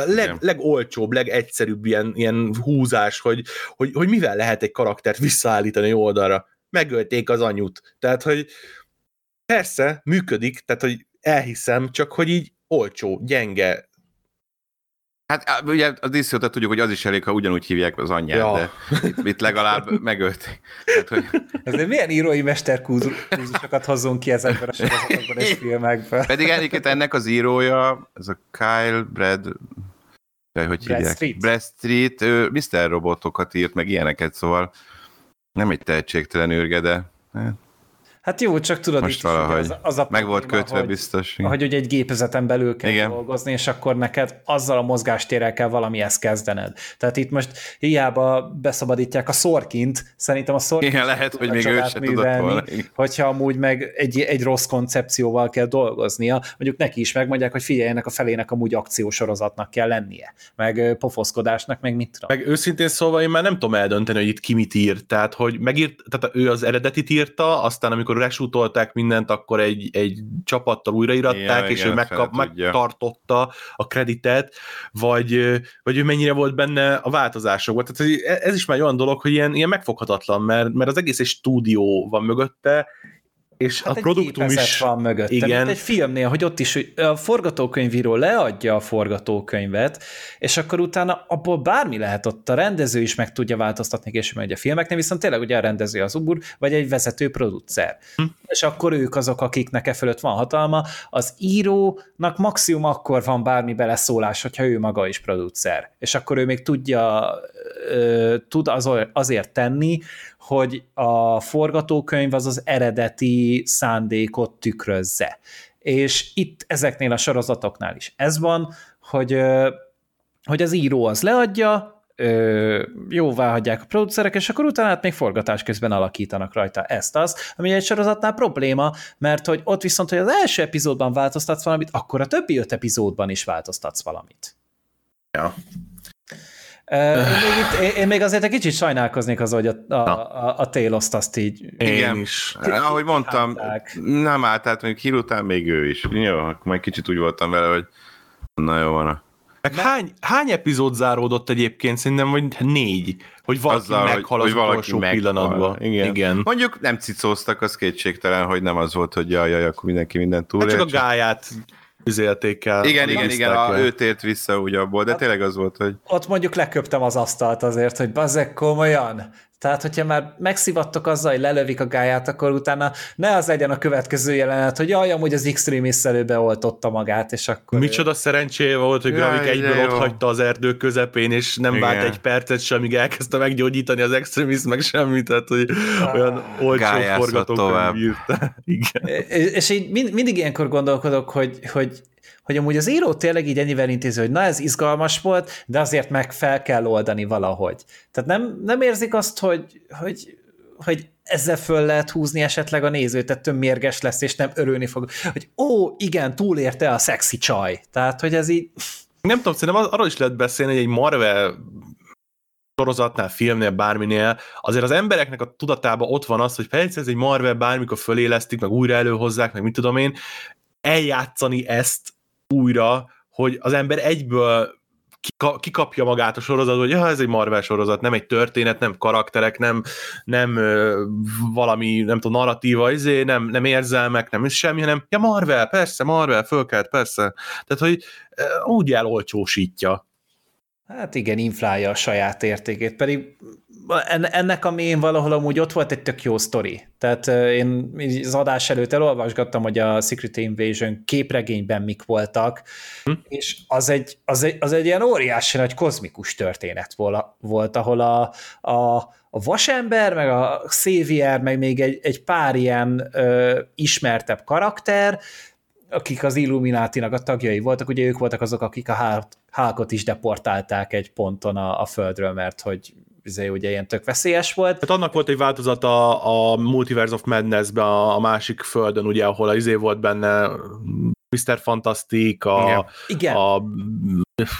a leg, legolcsóbb, legegyszerűbb ilyen, ilyen húzás, hogy, hogy, hogy mivel lehet egy karaktert visszaállítani oldalra megölték az anyut. Tehát, hogy persze, működik, tehát, hogy elhiszem, csak hogy így olcsó, gyenge, Hát ugye a diszjótat tudjuk, hogy az is elég, ha ugyanúgy hívják az anyját, ja. de itt, itt legalább megölték. Tehát, hogy... Ezért milyen írói mesterkúzusokat hozzunk ki ezekben a sorozatokban és filmekben. Pedig egyébként ennek az írója, ez a Kyle Brad, de hogy Brad hívják? Street. Brad Street, ő Mr. Robotokat írt, meg ilyeneket, szóval nem egy tehetségtelen űrge, de hát, Hát jó, csak tudod, Most itt valahogy az, az a meg volt kötve hogy, biztos. Hogy ugye egy gépezeten belül kell Igen. dolgozni, és akkor neked azzal a mozgástérrel kell valamihez kezdened. Tehát itt most hiába beszabadítják a szorkint, szerintem a szorkint Igen, lehet, hogy még ő se tudott volna. Hogyha amúgy meg egy, egy rossz koncepcióval kell dolgoznia, mondjuk neki is megmondják, hogy figyelj, ennek a felének amúgy akciósorozatnak kell lennie, meg pofoszkodásnak, meg mit tudom. Meg őszintén szóval én már nem tudom eldönteni, hogy itt ki mit írt. Tehát, hogy megírt, tehát ő az eredetit írta, aztán amikor amikor resútolták mindent, akkor egy, egy csapattal újrairatták, igen, és igen, ő megkap, megtartotta a kreditet, vagy, vagy ő mennyire volt benne a változásokban. Tehát ez is már olyan dolog, hogy ilyen, ilyen megfoghatatlan, mert, mert az egész egy stúdió van mögötte, és hát a produktum is van mögötte, igen. mint egy filmnél, hogy ott is hogy a forgatókönyvíró leadja a forgatókönyvet, és akkor utána abból bármi lehet ott, a rendező is meg tudja változtatni később egy a filmeknél, viszont tényleg ugye a rendező az ubur, vagy egy vezető producer. Hm. És akkor ők azok, akiknek e fölött van hatalma, az írónak maximum akkor van bármi beleszólás, hogyha ő maga is producer. És akkor ő még tudja, ö, tud az, azért tenni, hogy a forgatókönyv az az eredeti szándékot tükrözze. És itt ezeknél a sorozatoknál is ez van, hogy, hogy az író az leadja, jóvá hagyják a producerek, és akkor utána hát még forgatás közben alakítanak rajta ezt az, ami egy sorozatnál probléma, mert hogy ott viszont, hogy az első epizódban változtatsz valamit, akkor a többi öt epizódban is változtatsz valamit. Ja. Én még, itt, én még azért egy kicsit sajnálkoznék az, hogy a, a, a, a Téloszt azt így... Igen, is. ahogy mondtam, nem állt, tehát mondjuk hír után még ő is. Jó, akkor majd kicsit úgy voltam vele, hogy na jó van. Meg hány, hány epizód záródott egyébként? Szerintem, vagy négy. Hogy valaki Azzal, meghal hogy, az hogy valaki meghal. pillanatban. Igen. Igen. Mondjuk nem cicóztak, az kétségtelen, hogy nem az volt, hogy jaj, jaj, akkor mindenki mindent túl. Hát csak a gáját üzélték el. Igen, igen, igen, a, ő tért vissza úgy abból, de hát, tényleg az volt, hogy... Ott mondjuk leköptem az asztalt azért, hogy bazek komolyan. Tehát, hogyha már megszivattok azzal, hogy lelövik a gáját, akkor utána ne az legyen a következő jelenet, hogy jaj, amúgy az Extremis beoltotta magát, és akkor... Micsoda szerencséje volt, hogy Gravik egyből ott hagyta az erdő közepén, és nem Igen. vált egy percet sem, amíg elkezdte meggyógyítani az Extremis, meg semmit, tehát hogy olyan olcsó forgatókönyv Igen. És én mindig ilyenkor gondolkodok, hogy, hogy hogy amúgy az író tényleg így ennyivel intézi, hogy na ez izgalmas volt, de azért meg fel kell oldani valahogy. Tehát nem, nem érzik azt, hogy, hogy, hogy ezzel föl lehet húzni esetleg a nézőt, ettől mérges lesz, és nem örülni fog, hogy ó, igen, túlérte a szexi csaj. Tehát, hogy ez így... Nem tudom, szerintem arról is lehet beszélni, hogy egy Marvel sorozatnál, filmnél, bárminél, azért az embereknek a tudatában ott van az, hogy persze ez egy Marvel bármikor fölélesztik, meg újra előhozzák, meg mit tudom én, eljátszani ezt újra, hogy az ember egyből kikapja magát a sorozat, hogy ja, ez egy Marvel sorozat, nem egy történet, nem karakterek, nem, nem ö, valami, nem tudom, narratíva, izé, nem, nem érzelmek, nem semmi, hanem ja, Marvel, persze, Marvel, fölkelt, persze. Tehát, hogy ö, úgy elolcsósítja. Hát igen, inflálja a saját értékét, pedig ennek a mélyén valahol amúgy ott volt egy tök jó sztori. Tehát én az adás előtt elolvasgattam, hogy a Secret Invasion képregényben mik voltak, hm. és az egy, az, egy, az egy ilyen óriási nagy kozmikus történet volt, ahol a, a, a vasember, meg a Xavier, meg még egy, egy pár ilyen ö, ismertebb karakter, akik az Illuminátinak a tagjai voltak, ugye ők voltak azok, akik a Hulkot is deportálták egy ponton a, a földről, mert hogy izé, ugye ilyen tök veszélyes volt. Hát annak volt egy változata a Multiverse of Madness-be a, a másik földön, ugye, ahol az izé volt benne Mr. Fantastic, a, Igen. a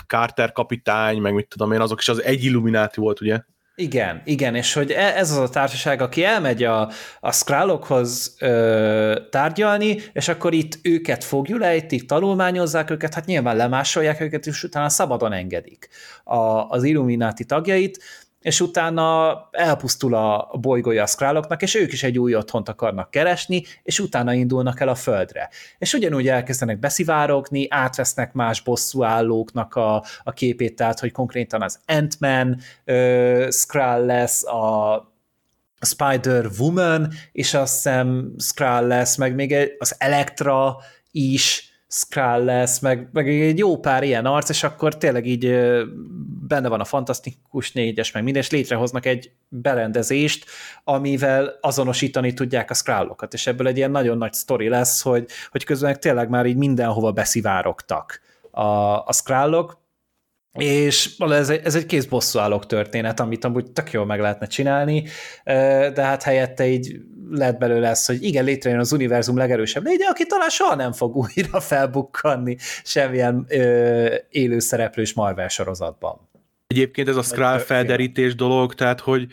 Carter kapitány, meg mit tudom én, azok is az egy Illuminati volt, ugye? Igen, igen, és hogy e, ez az a társaság, aki elmegy a, a Skrullokhoz ö, tárgyalni, és akkor itt őket fogjulejtik, tanulmányozzák őket, hát nyilván lemásolják őket, és utána szabadon engedik a, az Illuminati tagjait, és utána elpusztul a bolygója a Skráloknak, és ők is egy új otthont akarnak keresni, és utána indulnak el a Földre. És ugyanúgy elkezdenek beszivárogni, átvesznek más bosszúállóknak a, a képét, tehát hogy konkrétan az Ant-Man uh, Skrull lesz, a Spider-Woman, és azt hiszem Skrull lesz, meg még az Elektra is, Skrull lesz, meg, meg egy jó pár ilyen arc, és akkor tényleg így benne van a fantasztikus négyes, meg minden, és létrehoznak egy berendezést, amivel azonosítani tudják a Skrullokat, és ebből egy ilyen nagyon nagy sztori lesz, hogy, hogy közben tényleg már így mindenhova beszivárogtak a, a Skrullok, és ez egy, ez egy kész bosszúállók történet, amit amúgy tök jól meg lehetne csinálni, de hát helyette így lett belőle ez, hogy igen, létrejön az univerzum legerősebb légye, aki talán soha nem fog újra felbukkanni semmilyen ö, élő szereplős Marvel sorozatban. Egyébként ez a Skrull felderítés dolog, tehát hogy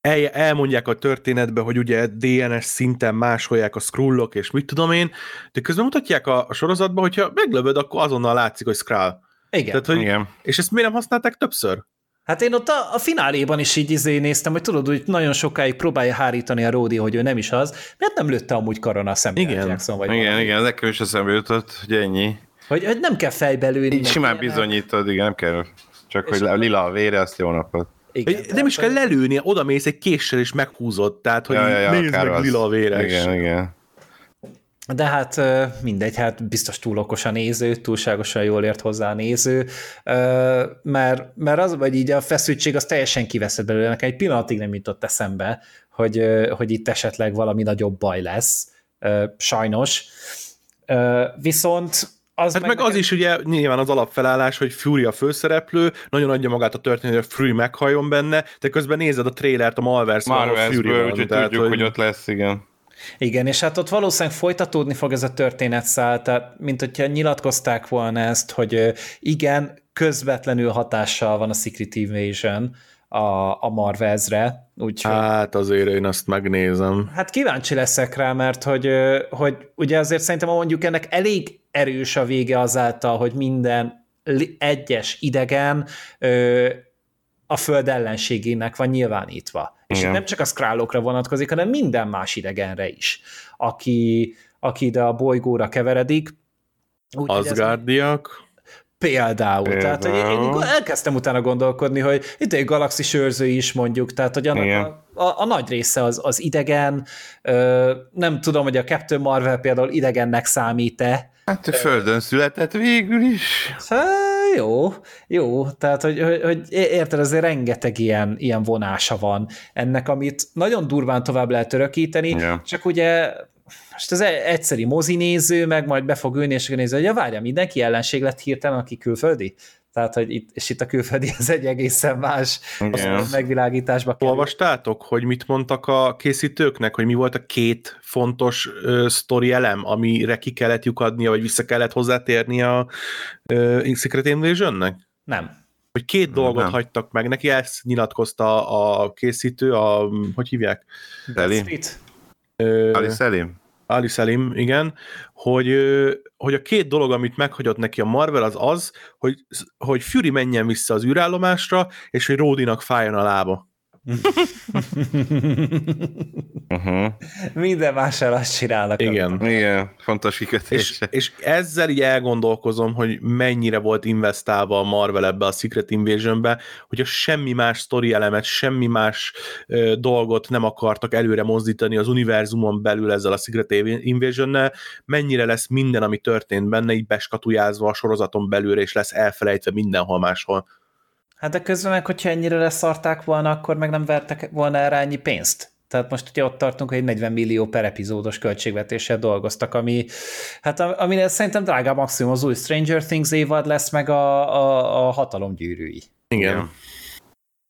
el, elmondják a történetbe, hogy ugye DNS szinten másolják a Skrullok, és mit tudom én, de közben mutatják a, a sorozatban, hogyha meglövöd, akkor azonnal látszik, hogy Skrull. Igen. Tehát, hogy, Igen. És ezt miért nem használták többször? Hát én ott a, a fináléban is így izé néztem, hogy tudod, hogy nagyon sokáig próbálja hárítani a Ródi, hogy ő nem is az, mert nem lőtte amúgy karona a szemben igen. Jackson, vagy Igen, valami. igen, nekem is eszembe jutott, hogy ennyi. Hogy, hogy nem kell fejbe lőni. Így simán bizonyítod, igen, nem kell. Csak és hogy lila a vére, azt jó napot. Igen, nem is kell lelőni, oda mész egy késsel és meghúzod, tehát hogy ja, ja, ja, nézd meg az. lila a véres. Igen, igen. De hát mindegy, hát biztos túl okos a néző, túlságosan jól ért hozzá a néző, mert, mert az, vagy így a feszültség az teljesen kiveszed belőle, nekem egy pillanatig nem jutott eszembe, hogy, hogy itt esetleg valami nagyobb baj lesz, sajnos. Viszont az hát meg, meg az is ugye nyilván az alapfelállás, hogy Fury a főszereplő, nagyon adja magát a történet, hogy a Fury meghajjon benne, de közben nézed a trélert a Malverse-ből, Malverse Fury van. Úgyhogy tudjuk, hogy... hogy ott lesz, igen. Igen, és hát ott valószínűleg folytatódni fog ez a történetszál, tehát mint hogyha nyilatkozták volna ezt, hogy igen, közvetlenül hatással van a Secret Invasion a, a Marvezre. Úgyhogy, hát azért én azt megnézem. Hát kíváncsi leszek rá, mert hogy, hogy ugye azért szerintem mondjuk ennek elég erős a vége azáltal, hogy minden egyes idegen a föld ellenségének van nyilvánítva. És Igen. nem csak a skrálokra vonatkozik, hanem minden más idegenre is, aki, aki ide a bolygóra keveredik. Úgy, Asgardiak? Például. Például. Tehát hogy én elkezdtem utána gondolkodni, hogy itt egy galaxis őrző is mondjuk, tehát hogy annak a, a, a nagy része az, az idegen, ö, nem tudom, hogy a Captain Marvel például idegennek számít-e. Hát a Földön született végül is. Hát, jó, jó, tehát hogy, hogy, hogy érted, azért rengeteg ilyen, ilyen vonása van ennek, amit nagyon durván tovább lehet örökíteni, ja. csak ugye most az e- egyszeri mozinéző, meg majd be fog ülni, és nézni, hogy ja, várja, mindenki ellenség lett hirtelen, aki külföldi? Tehát, hogy itt, és itt a külföldi az egy egészen más Igen. megvilágításba kerül. Olvastátok, hogy mit mondtak a készítőknek, hogy mi volt a két fontos uh, sztori elem, amire ki kellett lyukadnia, vagy vissza kellett hozzátérni a uh, Secret Invasion-nek? Nem. Hogy két dolgot nem. hagytak meg, neki ezt nyilatkozta a készítő, a, hogy hívják? Deli. Ali Selim. Ali Selim, igen, hogy, hogy a két dolog, amit meghagyott neki a Marvel, az az, hogy, hogy Fury menjen vissza az űrállomásra, és hogy Ródinak fájjon a lába uh-huh. Minden mással azt csinálnak. Igen. Akkor. Igen, fontos kikötés. És, és ezzel így elgondolkozom, hogy mennyire volt investálva a Marvel ebbe a Secret Invasion-be, hogy a semmi más sztori elemet, semmi más ö, dolgot nem akartak előre mozdítani az univerzumon belül ezzel a Secret Invasion-nel, mennyire lesz minden, ami történt benne, így beskatujázva a sorozaton belül, és lesz elfelejtve mindenhol máshol. Hát de közben meg, hogyha ennyire leszarták volna, akkor meg nem vertek volna erre ennyi pénzt. Tehát most ugye ott tartunk, hogy egy 40 millió per epizódos költségvetéssel dolgoztak, ami, hát ami szerintem drága maximum az új Stranger Things évad lesz, meg a, a, a hatalom gyűrűi. Igen.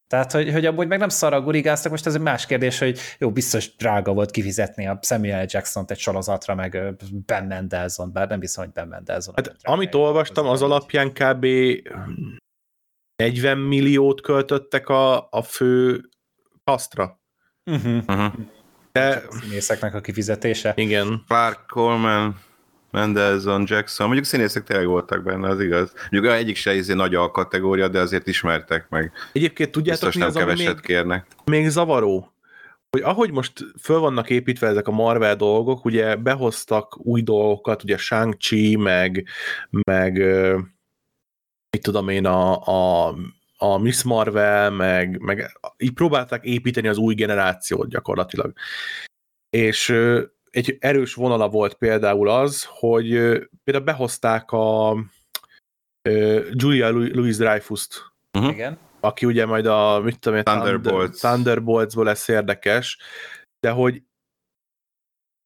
Tehát, hogy, hogy amúgy meg nem szarra gurigáztak, most ez egy más kérdés, hogy jó, biztos drága volt kifizetni a Samuel Jackson-t egy sorozatra, meg Ben Mendelsohn, bár nem hiszem, hogy Ben Mendelsohn. Hát, amit olvastam, az, az alapján kb. 40 milliót költöttek a, a fő kasztra. Uh-huh. Uh-huh. De... Színészeknek a kifizetése. Igen. Clark Coleman, Mendelssohn, Jackson, mondjuk színészek tényleg voltak benne, az igaz. Mondjuk egyik se izé nagy alkategória, de azért ismertek meg. Egyébként tudjátok, Biztos mi az, keveset még, kérnek. még zavaró? Hogy ahogy most föl vannak építve ezek a Marvel dolgok, ugye behoztak új dolgokat, ugye Shang-Chi, meg, meg mit tudom én, a, a, a Miss Marvel, meg, meg így próbálták építeni az új generációt gyakorlatilag. És egy erős vonala volt például az, hogy például behozták a Julia Louis-Dreyfus-t. Uh-huh. Igen. Aki ugye majd a, mit tudom én, Thunderbolts. Thunderbolts-ból lesz érdekes, de hogy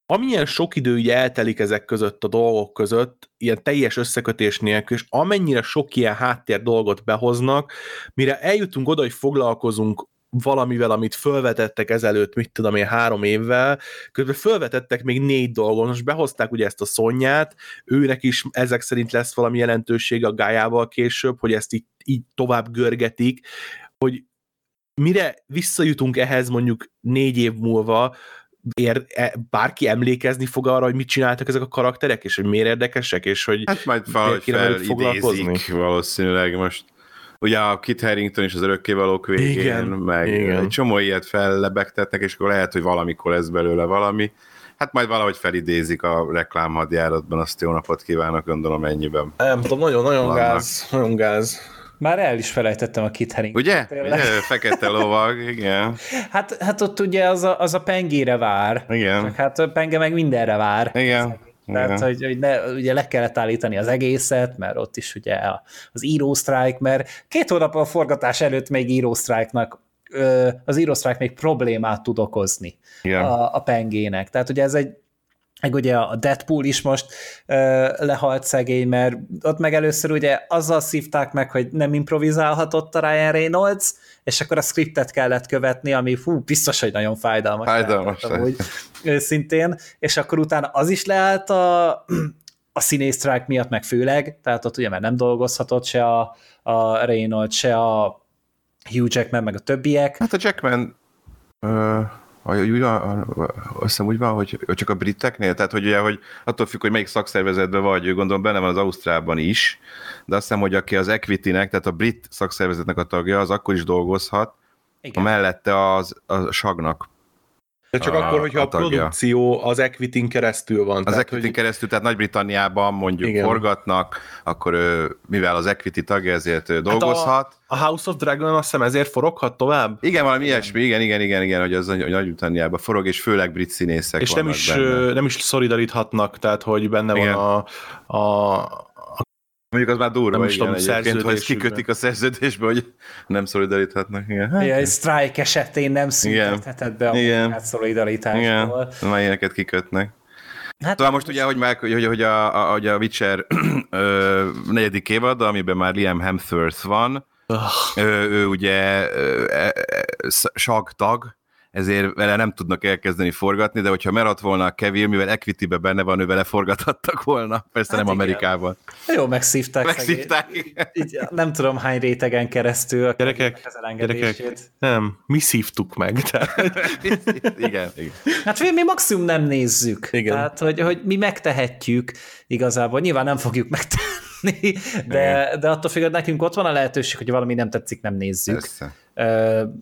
amilyen sok idő így eltelik ezek között a dolgok között, ilyen teljes összekötés nélkül, és amennyire sok ilyen háttér dolgot behoznak, mire eljutunk oda, hogy foglalkozunk valamivel, amit fölvetettek ezelőtt, mit tudom én, három évvel, közben fölvetettek még négy dolgot, most behozták ugye ezt a szonyát, őnek is ezek szerint lesz valami jelentőség a gájával később, hogy ezt így, így tovább görgetik, hogy mire visszajutunk ehhez mondjuk négy év múlva, ér, e, bárki emlékezni fog arra, hogy mit csináltak ezek a karakterek, és hogy miért érdekesek, és hogy hát majd valahogy felidézik valószínűleg most. Ugye a Kit Harington is az örökkévalók végén, igen, meg igen. egy csomó ilyet fellebegtetnek, és akkor lehet, hogy valamikor lesz belőle valami. Hát majd valahogy felidézik a reklámhadjáratban, azt jó napot kívánok, gondolom ennyiben. Nem tudom, nagyon-nagyon gáz, nagyon gáz. Már el is felejtettem a Kit Haring. Ugye? Ugye? Fekete lovag, igen. hát, hát ott ugye az a, az a pengére vár. Igen. Csak hát a penge meg mindenre vár. Igen. Tehát, hogy, hogy ne, ugye le kellett állítani az egészet, mert ott is ugye az írósztrájk, mert két hónap a forgatás előtt még írósztrájknak az írósztrájk még problémát tud okozni Igen. a, a pengének. Tehát ugye ez egy meg ugye a Deadpool is most ö, lehalt szegény, mert ott meg először ugye azzal szívták meg, hogy nem improvizálhatott a Ryan Reynolds, és akkor a scriptet kellett követni, ami fú, biztos, hogy nagyon fájdalmas. Fájdalmas. Hogy őszintén, és akkor utána az is leállt a, a színésztrák miatt meg főleg, tehát ott ugye már nem dolgozhatott se a, a Reynolds, se a Hugh Jackman, meg a többiek. Hát a Jackman uh úgy van, azt hiszem úgy van, hogy csak a briteknél, tehát hogy ugye, hogy attól függ, hogy melyik szakszervezetben vagy, ő gondolom benne van az Ausztrálban is, de azt hiszem, hogy aki az Equity-nek, tehát a brit szakszervezetnek a tagja, az akkor is dolgozhat, Igen. a mellette az, a sagnak. De csak a, akkor, hogyha a, a produkció az Equity-n keresztül van. Az Equity-n hogy... keresztül, tehát Nagy-Britanniában mondjuk Igen. forgatnak, akkor ő, mivel az Equity tagja, ezért ő dolgozhat. Hát a, a House of Dragon azt hiszem ezért foroghat tovább? Igen, valami igen. ilyesmi, igen, igen, igen, igen, hogy az hogy Nagy-Britanniában forog, és főleg brit színészek És nem is, benne. nem is szolidaríthatnak, tehát hogy benne igen. van a, a Mondjuk az már durva, nem igen, tudom, egyébként, hogy ezt kikötik a szerződésbe, hogy nem szolidaríthatnak. Igen. Hát, igen, strike esetén nem szüntethetett be a igen. szolidaritásból. Igen, már ilyeneket kikötnek. Hát, Talán most ugye, hogy, már, hogy, hogy, a, a, hogy a Witcher ö, negyedik évad, amiben már Liam Hemsworth van, oh. ő, ő ugye ö, ö, sagtag, ezért vele nem tudnak elkezdeni forgatni, de hogyha maradt volna a Kevin, mivel equity benne van, ő vele forgathattak volna, persze hát nem igen. Amerikában. Jó, megszívták. Megszívták, így, nem tudom hány rétegen keresztül a gyerekek, gyerekek, nem, mi szívtuk meg. Tehát... igen, igen. Hát mi maximum nem nézzük. Igen. Tehát, hogy, hogy mi megtehetjük igazából. Nyilván nem fogjuk megtenni, de, de attól függ, nekünk ott van a lehetőség, hogy valami nem tetszik, nem nézzük. Persze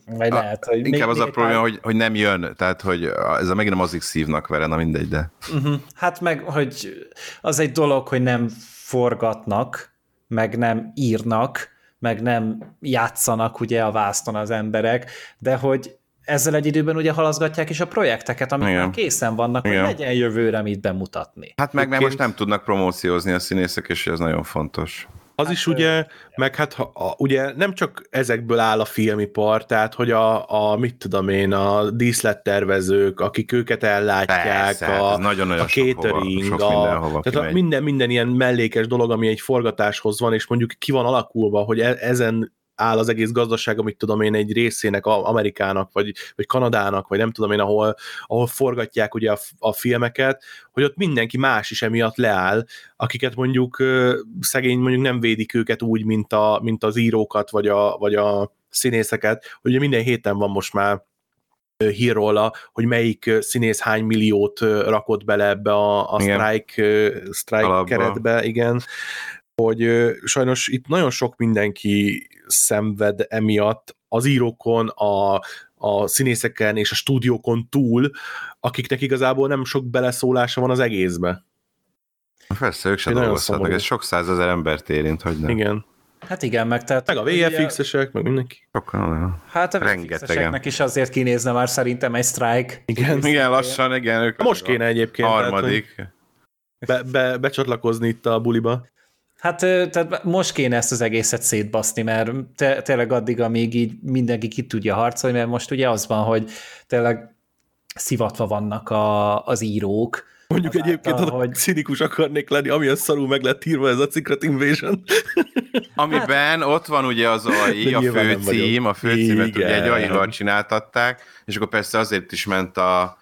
vagy lehet, hogy Inkább még, az a probléma, hogy, hogy nem jön, tehát hogy ez a megint a mozik szívnak vele, na mindegy, de... Uh-huh. Hát meg, hogy az egy dolog, hogy nem forgatnak, meg nem írnak, meg nem játszanak ugye a vászton az emberek, de hogy ezzel egy időben ugye halaszgatják is a projekteket, amik Igen. készen vannak, Igen. hogy legyen jövőre mit bemutatni. Hát meg, meg most nem tudnak promóciózni a színészek, és ez nagyon fontos. Az hát, is ugye, meg hát ha, a, ugye nem csak ezekből áll a filmipar, tehát hogy a, a mit tudom én, a díszlettervezők, akik őket ellátják, Persze, a, hát nagyon -nagyon a catering, sok hova, sok a, tehát a minden, minden ilyen mellékes dolog, ami egy forgatáshoz van, és mondjuk ki van alakulva, hogy e, ezen áll az egész gazdaság, amit tudom én, egy részének, Amerikának, vagy, vagy Kanadának, vagy nem tudom én, ahol, ahol forgatják ugye a, a filmeket, hogy ott mindenki más is emiatt leáll, akiket mondjuk szegény mondjuk nem védik őket úgy, mint, a, mint az írókat, vagy a, vagy a színészeket, hogy ugye minden héten van most már hír róla, hogy melyik színész hány milliót rakott bele ebbe a, a strike, strike keretbe, igen, hogy sajnos itt nagyon sok mindenki szenved emiatt az írókon, a, a színészeken és a stúdiókon túl, akiknek igazából nem sok beleszólása van az egészbe. Persze, ők sem dolgozhatnak, ez sok százezer embert érint, hogy nem. Igen. Hát igen, meg tehát... Meg a VFX-esek, meg mindenki. Sokan, hát a VFX-eseknek is azért kinézne már szerintem egy strike. Igen, igen lassan, igen. Ők Most kéne egyébként. Harmadik. Tehát, be, be, becsatlakozni itt a buliba. Hát tehát most kéne ezt az egészet szétbaszni, mert te, tényleg addig, amíg így mindenki ki tudja harcolni, mert most ugye az van, hogy tényleg szivatva vannak a, az írók, Mondjuk egyébként, ha hogy... színikus akarnék lenni, ami a szarul meg lett írva ez a Secret Invasion. Amiben hát... ott van ugye az AI, a főcím, a főcímet ugye egy AI-val csináltatták, és akkor persze azért is ment a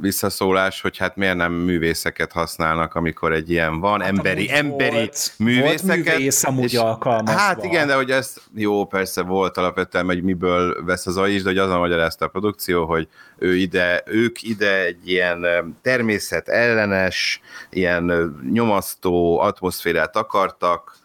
visszaszólás, hogy hát miért nem művészeket használnak, amikor egy ilyen van, hát emberi, emberi volt, művészeket. Volt művész amúgy alkalmazva. Hát igen, de hogy ez jó, persze volt alapvetően, hogy miből vesz az is, de hogy azon magyarázta a produkció, hogy ő ide, ők ide egy ilyen természet ellenes, ilyen nyomasztó atmoszférát akartak,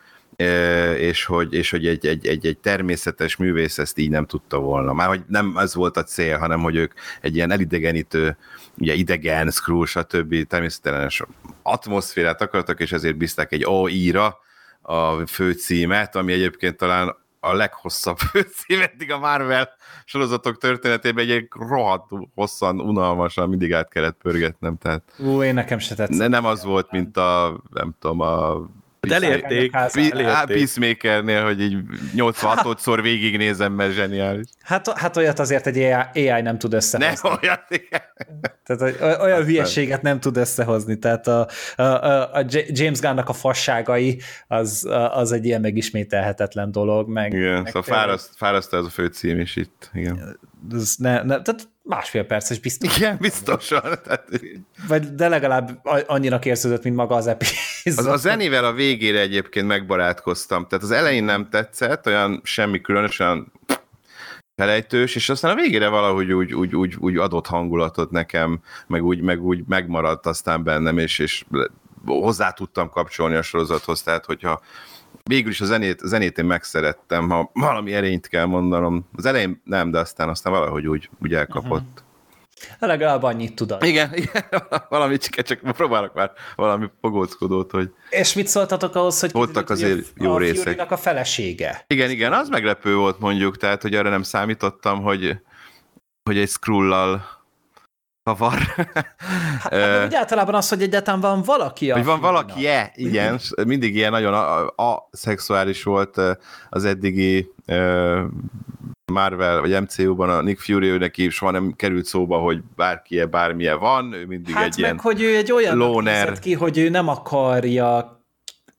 és hogy, és hogy egy, egy, egy, egy természetes művész ezt így nem tudta volna. Már hogy nem ez volt a cél, hanem hogy ők egy ilyen elidegenítő, ugye idegen, screw, stb. természetelenes atmoszférát akartak, és ezért bízták egy AI-ra a főcímet, ami egyébként talán a leghosszabb főcím eddig a Marvel sorozatok történetében egy rohadt hosszan, unalmasan mindig át kellett pörgetnem. Tehát Ú, én nekem se tetszett. Nem az volt, mint a, nem tudom, a de elérték. Peacemakernél, hogy így 86-szor végignézem, mert zseniális. Hát, hát olyat azért egy AI, AI nem tud összehozni. Nem, olyat, igen. Tehát olyan hülyeséget nem tud összehozni. Tehát a, a, a James Gunn-nak a fasságai az, az egy ilyen megismételhetetlen dolog. Meg, igen, meg szóval fáraszt, fáraszt ez a fő cím is itt. Igen. Ez ne, ne, tehát másfél perces biztos. Igen, biztosan. Tehát... Vagy de legalább annyira érződött, mint maga az epizód. Az, a zenével a végére egyébként megbarátkoztam. Tehát az elején nem tetszett, olyan semmi különös, olyan felejtős, és aztán a végére valahogy úgy, úgy, úgy, úgy adott hangulatot nekem, meg úgy, meg úgy megmaradt aztán bennem, és, és hozzá tudtam kapcsolni a sorozathoz, tehát hogyha végül is a zenét, a zenét én megszerettem, ha valami erényt kell mondanom. Az elején nem, de aztán aztán valahogy úgy, úgy elkapott. Uh-huh. Legalább annyit tudod. Igen, igen, valami csak, csak próbálok már valami fogóckodót, hogy... És mit szóltatok ahhoz, hogy voltak azért jó a részek. a felesége? Igen, igen, az meglepő volt mondjuk, tehát, hogy arra nem számítottam, hogy, hogy egy scrollal kavar. Hát, hát úgy általában az, hogy egyáltalán van valaki Hogy van valaki-e, igen, mindig ilyen nagyon a, a, szexuális volt az eddigi Marvel vagy MCU-ban a Nick Fury, ő neki soha nem került szóba, hogy bárki-e, bármilyen van, ő mindig hát egy meg, ilyen hogy ő egy olyan loner. ki, hogy ő nem akarja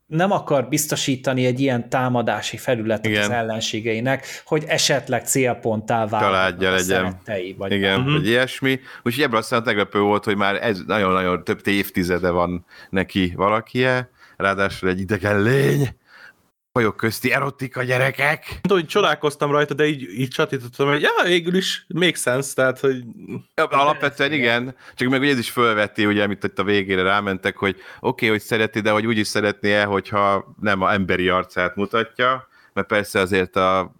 nem akar biztosítani egy ilyen támadási felületet Igen. az ellenségeinek, hogy esetleg célponttá válnak a legyen. Vagy Igen, uh-huh. vagy ilyesmi. Úgyhogy ebből aztán meglepő volt, hogy már ez nagyon-nagyon több évtizede van neki valakie, ráadásul egy idegen lény, fajok közti erotika gyerekek. Tudom, hogy csodálkoztam rajta, de így, így csatítottam, hogy ja, végül is make sense, tehát, hogy... Ja, alapvetően igen, csak meg ugye ez is fölvetti, ugye, amit itt a végére rámentek, hogy oké, okay, hogy szereti, de hogy úgy is szeretné-e, hogyha nem a emberi arcát mutatja, mert persze azért a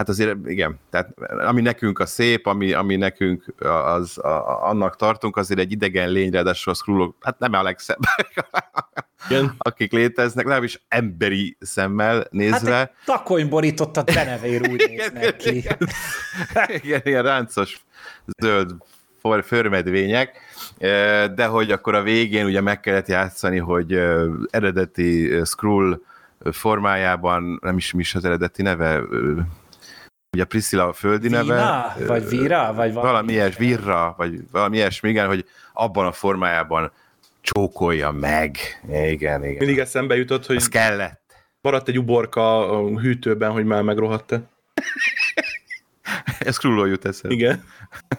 Hát azért igen, tehát ami nekünk a szép, ami, ami nekünk az, a, annak tartunk, azért egy idegen lény, ráadásul a Skrullok, hát nem a legszebbek, igen. akik léteznek, legalábbis emberi szemmel nézve. Hát takony a denevér úgy néznek ki. Igen, igen, ilyen ráncos zöld förmedvények, de hogy akkor a végén ugye meg kellett játszani, hogy eredeti Skrull formájában, nem is mi is az eredeti neve, ugye Priscilla a földi Vina, neve. Vagy Vira, vagy valami, valami ilyes, Virra, vagy valami ilyesmi, igen, hogy abban a formájában csókolja meg. Igen, igen. Mindig eszembe jutott, hogy... Ez kellett. Maradt egy uborka a hűtőben, hogy már megrohadt-e. ez Krulló jut eszembe. Igen.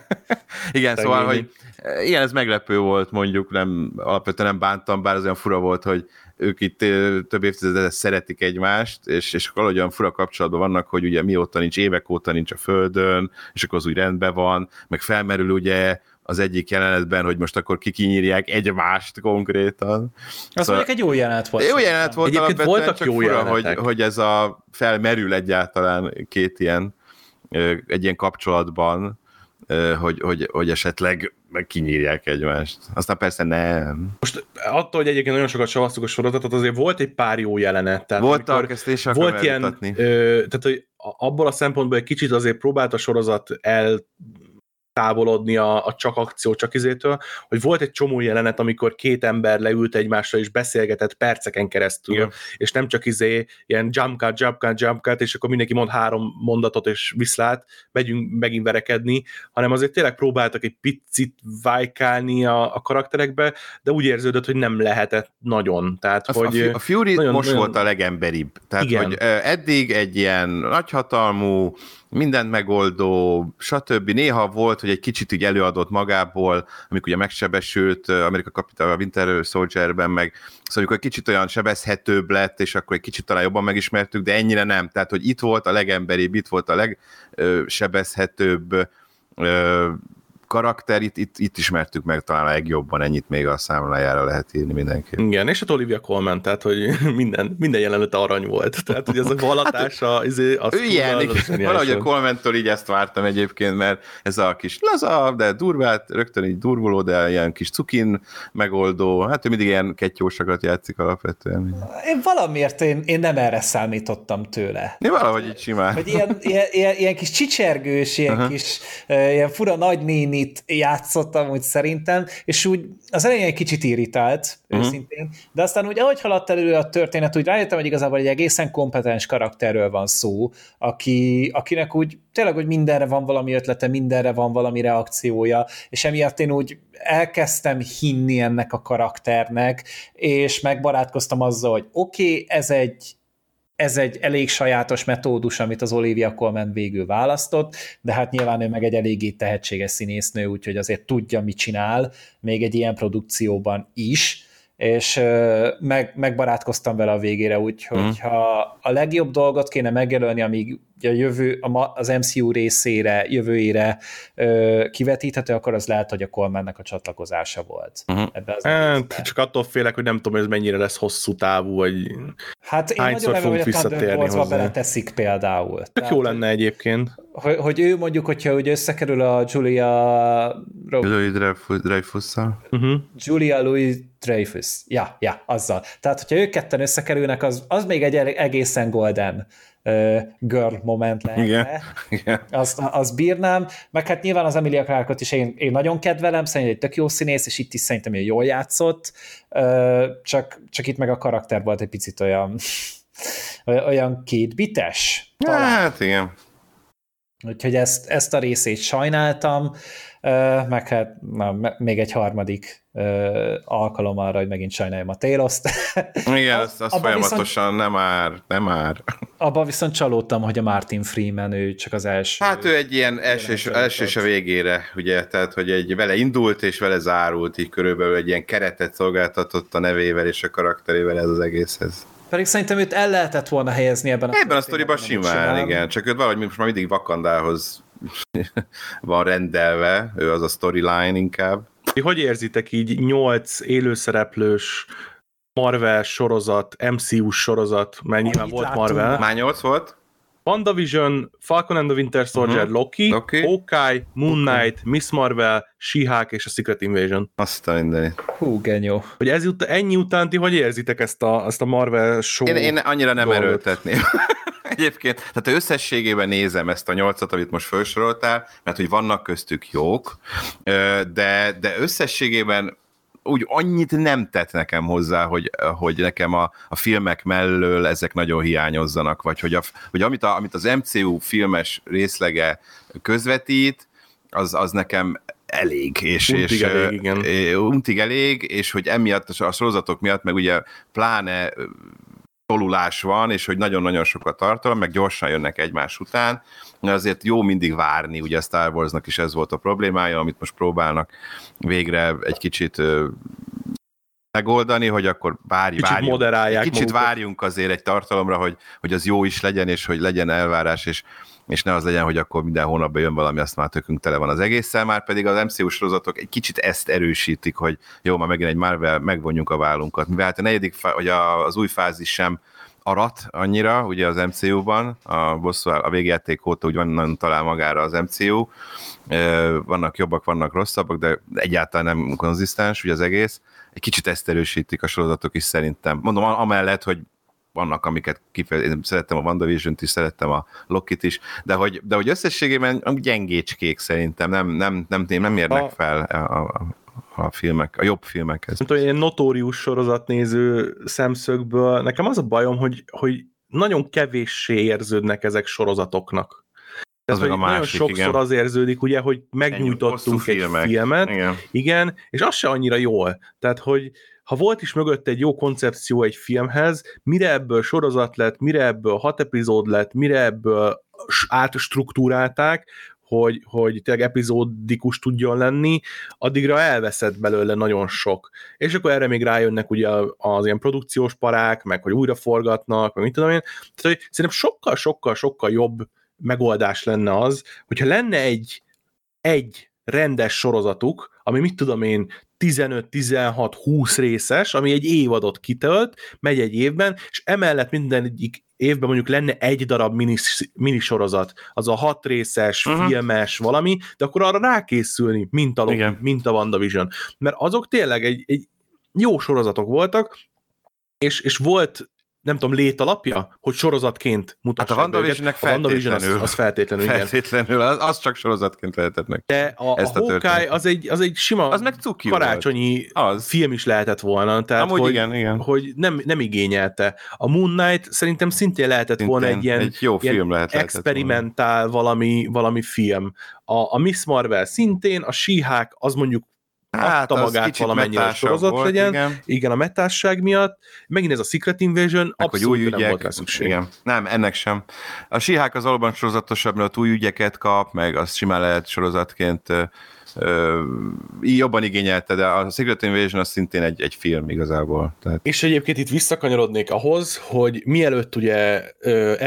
igen, Tegény. szóval, hogy ilyen ez meglepő volt, mondjuk nem, alapvetően nem bántam, bár az olyan fura volt, hogy ők itt több évtizede szeretik egymást, és, és valahogy olyan fura kapcsolatban vannak, hogy ugye mióta nincs, évek óta nincs a Földön, és akkor az úgy rendben van, meg felmerül ugye az egyik jelenetben, hogy most akkor kikinyírják egymást konkrétan. Az szóval, egy jó jelenet volt. Jó jelenet volt, Egyébként voltak csak jó fura, hogy, hogy ez a felmerül egyáltalán két ilyen egy ilyen kapcsolatban, hogy, hogy, hogy esetleg meg kinyírják egymást. Aztán persze nem. Most attól, hogy egyébként nagyon sokat savaztuk a sorozatot, azért volt egy pár jó jelenet. Tehát Voltak, ezt is volt ilyen, ö, tehát hogy abból a szempontból egy kicsit azért próbált a sorozat el távolodni a, a csak akció, csak izétől, hogy volt egy csomó jelenet, amikor két ember leült egymásra és beszélgetett perceken keresztül, Igen. és nem csak izé ilyen jump cut, jump cut, jump cut, és akkor mindenki mond három mondatot és viszlát, megyünk megint verekedni, hanem azért tényleg próbáltak egy picit vájkálni a, a karakterekbe, de úgy érződött, hogy nem lehetett nagyon. Tehát, a, hogy a Fury nagyon, most nagyon... volt a legemberibb. Tehát, Igen. hogy eddig egy ilyen nagyhatalmú, mindent megoldó, stb. Néha volt, hogy egy kicsit így előadott magából, amikor ugye megsebesült Amerika Kapital a Winter Soldierben, meg szóval amikor egy kicsit olyan sebezhetőbb lett, és akkor egy kicsit talán jobban megismertük, de ennyire nem. Tehát, hogy itt volt a legemberibb, itt volt a legsebezhetőbb karakter, itt, itt, itt ismertük meg talán a legjobban, ennyit még a számlájára lehet írni mindenki. Igen, és a Olivia Colman, tehát hogy minden, minden jelenet arany volt, tehát hogy ez a valatása, hát, izé, az ő ilyen, az valahogy a colman így ezt vártam egyébként, mert ez a kis laza, de durvát, rögtön így durvuló, de ilyen kis cukin megoldó, hát ő mindig ilyen kettjósakat játszik alapvetően. Én valamiért én, én nem erre számítottam tőle. Én valahogy így simán. Hogy ilyen, ilyen, ilyen, ilyen kis csicsergős, ilyen uh-huh. kis ilyen fura nagynéni Sony-t játszottam úgy szerintem, és úgy az elején egy kicsit irritált, uh-huh. őszintén, de aztán úgy ahogy haladt elő a történet, úgy rájöttem, hogy igazából egy egészen kompetens karakterről van szó, aki, akinek úgy tényleg, hogy mindenre van valami ötlete, mindenre van valami reakciója, és emiatt én úgy elkezdtem hinni ennek a karakternek, és megbarátkoztam azzal, hogy oké, okay, ez egy ez egy elég sajátos metódus, amit az Olivia Colman végül választott, de hát nyilván ő meg egy eléggé tehetséges színésznő, úgyhogy azért tudja, mit csinál, még egy ilyen produkcióban is, és meg, megbarátkoztam vele a végére, úgyhogy mm. ha a legjobb dolgot kéne megjelölni, amíg a jövő, az MCU részére, jövőjére kivetíthető, akkor az lehet, hogy a Colmannek a csatlakozása volt. Mm. Ebbe az hát, csak attól félek, hogy nem tudom, hogy ez mennyire lesz hosszú távú, vagy Hát én nagyon remélem, hogy a Thunderbolts-ba beleteszik például. Tök jó lenne egyébként. hogy, hogy ő mondjuk, hogyha úgy összekerül a Julia... Louis Dreyfus-szal? Uh-huh. Julia Louis Dreyfus. Ja, ja, azzal. Tehát, hogyha ők ketten összekerülnek, az, az még egy egészen golden girl moment lehetne. Igen. Igen. Azt, azt bírnám, meg hát nyilván az Emilia Clarke-ot is én, én nagyon kedvelem, szerintem egy tök jó színész, és itt is szerintem jól játszott, csak, csak itt meg a karakter volt egy picit olyan olyan kétbites. Hát igen. Úgyhogy ezt, ezt a részét sajnáltam, meg hát na, még egy harmadik alkalom arra, hogy megint sajnáljam a Téloszt. Igen, azt, azt folyamatosan viszont, nem már, nem már. Abban viszont csalódtam, hogy a Martin Freeman, ő csak az első. Hát ő egy ilyen első, és, első és a végére, ugye, tehát, hogy egy vele indult és vele zárult, így körülbelül egy ilyen keretet szolgáltatott a nevével és a karakterével ez az egészhez. Pedig szerintem őt el lehetett volna helyezni ebben a Ebben a sztoriban simán, simán, igen. Csak őt valahogy most már mindig Vakandához van rendelve, ő az a storyline inkább. Hogy érzitek így nyolc élőszereplős Marvel sorozat, MCU sorozat, mert nyilván volt Marvel. Már nyolc volt? WandaVision, Falcon and the Winter Soldier, uh-huh. Loki, Loki, Hawkeye, Moon Knight, okay. Miss Marvel, she és a Secret Invasion. Azt a mindenit. Hú, genyó. Hogy ez ut- ennyi után ti hogy érzitek ezt a, ezt a Marvel show Én, én annyira nem dolgot. erőltetném. Egyébként, tehát összességében nézem ezt a nyolcat, amit most felsoroltál, mert hogy vannak köztük jók, de, de összességében úgy annyit nem tett nekem hozzá, hogy, hogy nekem a, a filmek mellől ezek nagyon hiányozzanak, vagy hogy, a, hogy amit, a, amit az MCU filmes részlege közvetít, az, az nekem elég, és, untig és elég, igen. untig elég, és hogy emiatt a sorozatok miatt, meg ugye pláne tolulás van, és hogy nagyon-nagyon sokat tartalom, meg gyorsan jönnek egymás után, azért jó mindig várni, ugye a Star Warsnak is ez volt a problémája, amit most próbálnak végre egy kicsit megoldani, hogy akkor várj, kicsit várjunk, moderálják kicsit magukat. várjunk azért egy tartalomra, hogy, hogy az jó is legyen, és hogy legyen elvárás, és, és ne az legyen, hogy akkor minden hónapban jön valami, azt már tökünk tele van az egésszel, már pedig az MCU sorozatok egy kicsit ezt erősítik, hogy jó, már megint egy Marvel, megvonjunk a vállunkat. Mivel hát a negyedik, vagy az új fázis sem arat annyira, ugye az MCU-ban, a bosszú, a végjáték óta úgy van, talál magára az MCU, vannak jobbak, vannak rosszabbak, de egyáltalán nem konzisztens ugye az egész. Egy kicsit ezt erősítik a sorozatok is szerintem. Mondom, amellett, hogy vannak, amiket kifejezetten, szerettem a WandaVision-t is, szerettem a Loki-t is, de hogy, de hogy összességében gyengécskék szerintem, nem, nem, nem, nem érnek a... fel a, a, a filmek, a jobb filmekhez. Nem tudom, ilyen notórius sorozatnéző szemszögből, nekem az a bajom, hogy, hogy nagyon kevéssé érződnek ezek sorozatoknak. Az a másik, nagyon sokszor igen. az érződik, ugye, hogy megnyújtottunk egy filmek. filmet, igen. igen, és az se annyira jól. Tehát, hogy ha volt is mögött egy jó koncepció egy filmhez, mire ebből sorozat lett, mire ebből hat epizód lett, mire ebből átstruktúrálták, hogy, hogy tényleg epizódikus tudjon lenni, addigra elveszett belőle nagyon sok. És akkor erre még rájönnek ugye az ilyen produkciós parák, meg hogy újra forgatnak, meg mit tudom én. Tehát, hogy szerintem sokkal, sokkal, sokkal jobb megoldás lenne az, hogyha lenne egy, egy rendes sorozatuk, ami mit tudom én, 15-16-20 részes, ami egy évadot kitölt, megy egy évben, és emellett minden egyik évben mondjuk lenne egy darab minis, minisorozat, az a hat részes, uh-huh. filmes valami, de akkor arra rákészülni, mint a, Loki, mint a WandaVision. Mert azok tényleg egy, egy jó sorozatok voltak, és, és volt nem tudom, létalapja, hogy sorozatként mutassák Hát a WandaVision-nek feltétlenül. Az, az feltétlenül, igen. Feltétlenül, az, az csak sorozatként lehetett meg. De a, a, a Hawkeye az egy, az egy sima az meg karácsonyi az. film is lehetett volna. Tehát, Amúgy hogy, igen, igen. hogy nem, nem igényelte. A Moon Knight szerintem szintén lehetett szintén volna egy ilyen, egy jó ilyen film lehet experimentál valami, valami film. A, a Miss Marvel szintén, a She-Hulk az mondjuk hát, adta magát valamennyire a sorozat volt, legyen. Igen. igen, a metásság miatt. Megint ez a Secret Invasion, Meg, abszolút új ügyek, nem volt rá szükség. Igen. Nem, ennek sem. A Sihák az valóban sorozatosabb, mert új ügyeket kap, meg az simán lehet sorozatként ö, jobban igényelte, de a Secret Invasion az szintén egy, egy film igazából. Tehát... És egyébként itt visszakanyarodnék ahhoz, hogy mielőtt ugye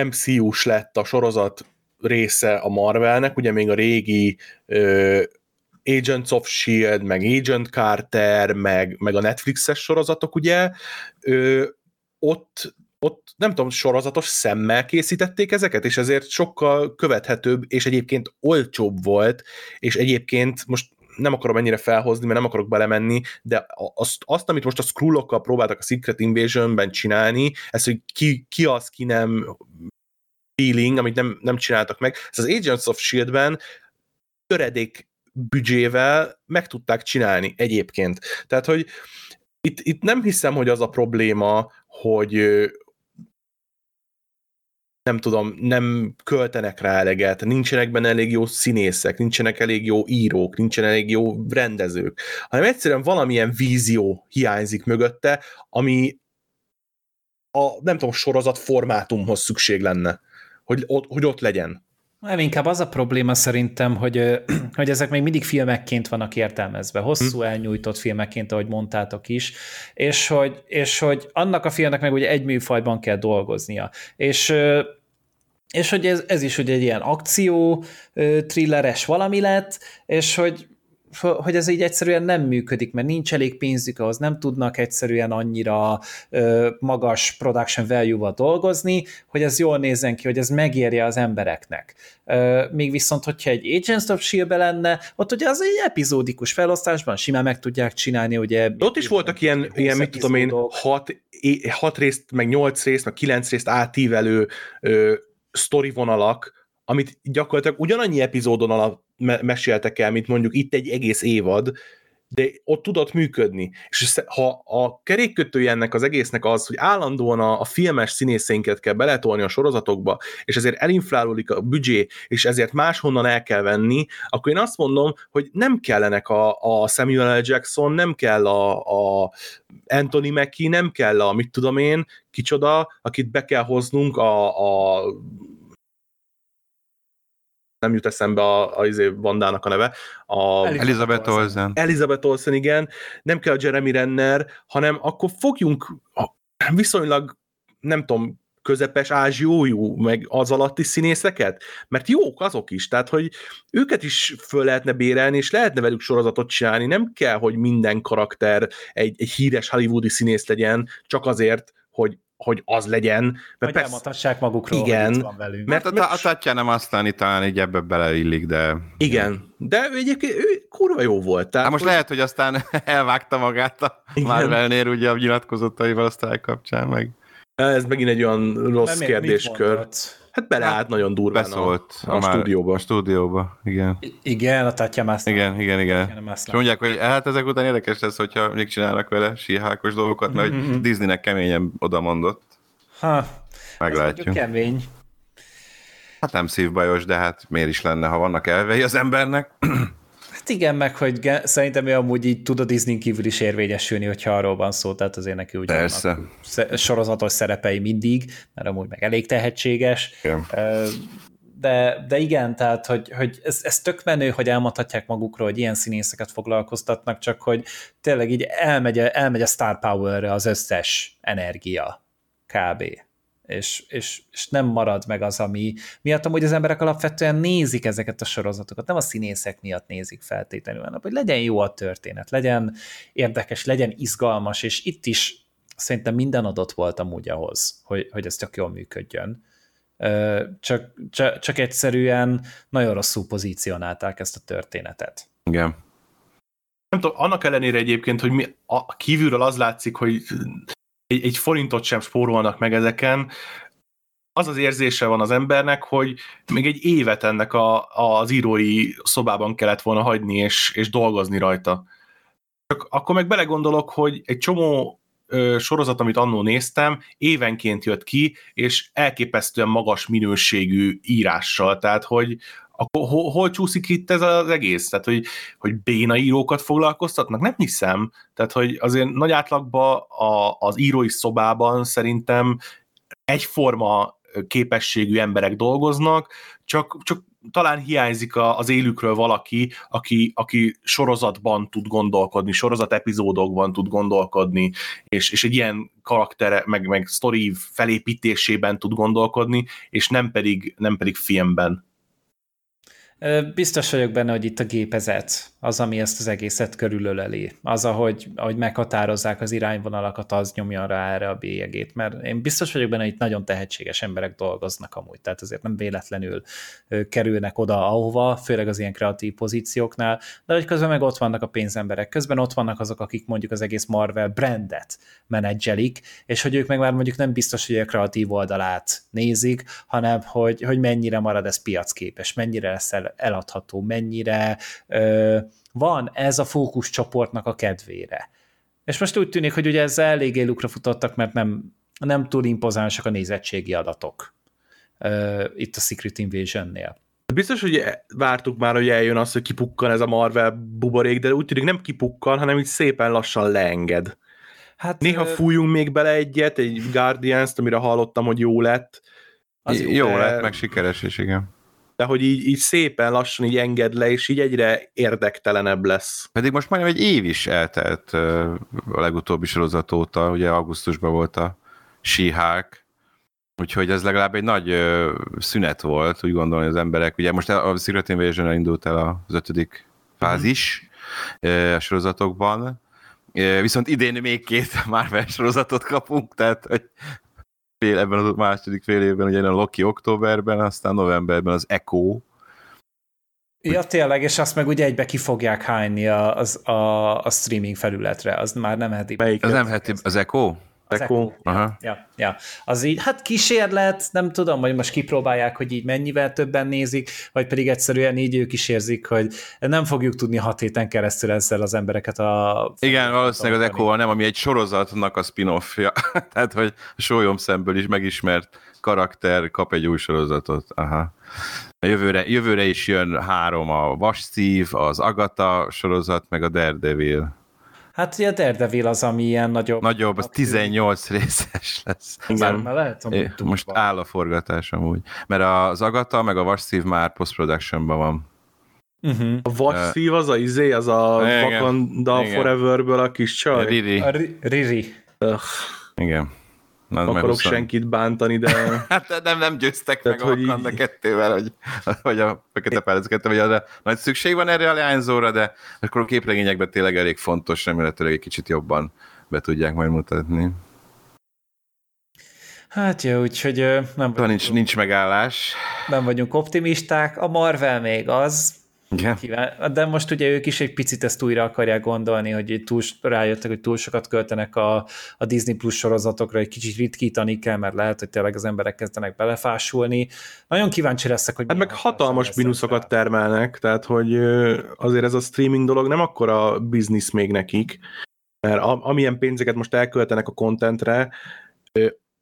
MCU-s lett a sorozat része a Marvelnek, ugye még a régi ö, Agents of S.H.I.E.L.D., meg Agent Carter, meg, meg a Netflixes sorozatok, ugye, ö, ott ott nem tudom, sorozatos szemmel készítették ezeket, és ezért sokkal követhetőbb, és egyébként olcsóbb volt, és egyébként most nem akarom ennyire felhozni, mert nem akarok belemenni, de azt, azt amit most a scrollokkal próbáltak a Secret Invasion-ben csinálni, ez, hogy ki, ki az, ki nem feeling, amit nem, nem csináltak meg, ez az Agents of S.H.I.E.L.D.-ben töredék büdzsével meg tudták csinálni egyébként. Tehát, hogy itt, itt nem hiszem, hogy az a probléma, hogy nem tudom, nem költenek rá eleget, nincsenek benne elég jó színészek, nincsenek elég jó írók, nincsenek elég jó rendezők, hanem egyszerűen valamilyen vízió hiányzik mögötte, ami a, nem tudom, sorozat formátumhoz szükség lenne, hogy hogy ott legyen. Nem, inkább az a probléma szerintem, hogy, hogy ezek még mindig filmekként vannak értelmezve, hosszú hm. elnyújtott filmekként, ahogy mondtátok is, és hogy, és hogy annak a filmnek meg ugye egy műfajban kell dolgoznia. És és hogy ez, ez is ugye egy ilyen akció, thrilleres valami lett, és hogy hogy ez így egyszerűen nem működik, mert nincs elég pénzük ahhoz, nem tudnak egyszerűen annyira ö, magas production value-val dolgozni, hogy ez jól nézzen ki, hogy ez megérje az embereknek. Ö, még viszont, hogyha egy Agents of s lenne, ott ugye az egy epizódikus felosztásban simán meg tudják csinálni, ugye. Ott is voltak ilyen, ilyen mit tudom én, hat, hat részt, meg nyolc részt, meg kilenc részt átívelő ö, sztori vonalak, amit gyakorlatilag ugyanannyi epizódon alatt meséltek el, mint mondjuk itt egy egész évad, de ott tudott működni. És ha a kerékkötője ennek az egésznek az, hogy állandóan a, a filmes színészeinket kell beletolni a sorozatokba, és ezért elinflálódik a büdzsé, és ezért máshonnan el kell venni, akkor én azt mondom, hogy nem kellenek a, a Samuel L. Jackson, nem kell a, a Anthony Mackie, nem kell a, mit tudom én, kicsoda, akit be kell hoznunk a, a nem jut eszembe a, a, a bandának a neve. A, Elizabeth Olsen. Elizabeth Olsen, igen. Nem kell a Jeremy Renner, hanem akkor fogjunk viszonylag, nem tudom, közepes ázsiójú, meg az alatti színészeket, mert jók azok is, tehát hogy őket is föl lehetne bérelni, és lehetne velük sorozatot csinálni, nem kell, hogy minden karakter egy, egy híres hollywoodi színész legyen, csak azért, hogy hogy az legyen. Mert hogy persze, elmondhassák magukról, igen, hogy van velünk. Mert, mert a, a Tatjana Maslany talán így ebbe beleillik, de... Igen, de ő egyébként ő kurva jó volt. Tehát, hát most hogy... lehet, hogy aztán elvágta magát a Marvelnél ugye a nyilatkozataival a kapcsán meg. Ez megint egy olyan rossz Nem kérdéskör. Hát beleállt hát, nagyon durván Beszólt a, a, a stúdióba. A stúdióba, igen. I- igen, a Tatya Mászlán. Igen, igen, igen. és mondják, hogy hát ezek után érdekes lesz, hogyha még csinálnak vele síhákos dolgokat, mert mm-hmm. Disneynek keményen oda mondott. Ha, Meglátjuk. kemény. Hát nem szívbajos, de hát miért is lenne, ha vannak elvei az embernek. Hát igen, meg hogy szerintem ő amúgy így tud a Disney kívül is érvényesülni, hogyha arról van szó, tehát azért neki úgy Persze. sorozatos szerepei mindig, mert amúgy meg elég tehetséges. Igen. De, de igen, tehát hogy, hogy ez, ez tök menő, hogy elmondhatják magukról, hogy ilyen színészeket foglalkoztatnak, csak hogy tényleg így elmegy, elmegy a star power-re az összes energia kb és, és, és nem marad meg az, ami miatt amúgy az emberek alapvetően nézik ezeket a sorozatokat, nem a színészek miatt nézik feltétlenül, hanem hogy legyen jó a történet, legyen érdekes, legyen izgalmas, és itt is szerintem minden adott volt amúgy ahhoz, hogy, hogy ez csak jól működjön. Csak, csak, csak egyszerűen nagyon rosszul pozícionálták ezt a történetet. Igen. Nem tudom, annak ellenére egyébként, hogy mi, a kívülről az látszik, hogy egy, egy forintot sem spórolnak meg ezeken, az az érzése van az embernek, hogy még egy évet ennek a, az írói szobában kellett volna hagyni és, és dolgozni rajta. Csak akkor meg belegondolok, hogy egy csomó ö, sorozat, amit annó néztem, évenként jött ki, és elképesztően magas minőségű írással, tehát hogy, akkor hol, hol csúszik itt ez az egész? Tehát, hogy, hogy béna írókat foglalkoztatnak? Nem hiszem. Tehát, hogy azért nagy átlagban a, az írói szobában szerintem egyforma képességű emberek dolgoznak, csak, csak talán hiányzik az élükről valaki, aki, aki sorozatban tud gondolkodni, sorozat epizódokban tud gondolkodni, és, és egy ilyen karaktere, meg, meg sztori felépítésében tud gondolkodni, és nem pedig, nem pedig filmben. Biztos vagyok benne, hogy itt a gépezet az, ami ezt az egészet körülöleli. Az, ahogy, ahogy meghatározzák az irányvonalakat, az nyomja rá erre a bélyegét, mert én biztos vagyok benne, hogy itt nagyon tehetséges emberek dolgoznak amúgy, tehát azért nem véletlenül kerülnek oda, ahova, főleg az ilyen kreatív pozícióknál, de hogy közben meg ott vannak a pénzemberek, közben ott vannak azok, akik mondjuk az egész Marvel brandet menedzselik, és hogy ők meg már mondjuk nem biztos, hogy a kreatív oldalát nézik, hanem hogy, hogy mennyire marad ez piacképes, mennyire lesz el eladható, mennyire ö, van ez a fókuszcsoportnak a kedvére. És most úgy tűnik, hogy ugye ezzel eléggé lukra futottak, mert nem, nem túl impozánsak a nézettségi adatok ö, itt a Secret Invasion-nél. Biztos, hogy vártuk már, hogy eljön az, hogy kipukkan ez a Marvel buborék, de úgy tűnik nem kipukkan, hanem így szépen lassan leenged. Hát, Néha fújunk még bele egyet, egy Guardians-t, amire hallottam, hogy jó lett. Az jó, jó lett, meg sikeres is, igen de hogy így, így szépen lassan így enged le, és így egyre érdektelenebb lesz. Pedig most majdnem egy év is eltelt a legutóbbi sorozat óta, ugye augusztusban volt a she úgyhogy ez legalább egy nagy szünet volt, úgy gondolom, hogy az emberek, ugye most a Secret invasion indult el az ötödik fázis mm. a sorozatokban, Viszont idén még két Marvel sorozatot kapunk, tehát hogy fél, ebben a második fél évben, ugye a Loki októberben, aztán novemberben az Echo. Ja, tényleg, és azt meg ugye egybe ki fogják hányni a, az, a, a streaming felületre, az már nem heti. Melyik? Az nem heti, az Echo? Echo. Aha. Ja, ja. Az így, hát kísérlet, nem tudom, hogy most kipróbálják, hogy így mennyivel többen nézik, vagy pedig egyszerűen így ők is érzik, hogy nem fogjuk tudni hat héten keresztül ezzel az embereket a... Igen, valószínűleg az echo nem, ami egy sorozatnak a spin-offja, tehát hogy sólyom szemből is megismert karakter kap egy új sorozatot. Aha. Jövőre, jövőre is jön három, a Vas Steve, az Agatha sorozat, meg a Daredevil. Hát ugye a Daredevil az, ami ilyen nagyobb. Nagyobb, az 18 részes lesz. Igen, már lehet, é, most áll a forgatás amúgy. Mert az Agata meg a Vasszív már post-productionban van. Uh-huh. A Vasszív az a izé, az a Wakanda Foreverből a kis csaj? Riri. A Riri. Igen. Na, akarok 20... senkit bántani, de... hát nem, nem győztek Tehát, meg hogy a így... kettővel, hogy, hogy a Fekete Pálc kettő, vagy arra nagy szükség van erre a leányzóra, de akkor a képregényekben tényleg elég fontos, remélhetőleg egy kicsit jobban be tudják majd mutatni. Hát jó, úgyhogy nem vagyunk, nincs, nincs megállás. Nem vagyunk optimisták, a Marvel még az, igen. Kíván. De most ugye ők is egy picit ezt újra akarják gondolni, hogy túl, rájöttek, hogy túl sokat költenek a, a Disney Plus sorozatokra, egy kicsit ritkítani kell, mert lehet, hogy tényleg az emberek kezdenek belefásulni. Nagyon kíváncsi leszek, hogy... Hát meg hatalmas mínuszokat termelnek, tehát hogy azért ez a streaming dolog nem akkora biznisz még nekik, mert amilyen pénzeket most elköltenek a kontentre,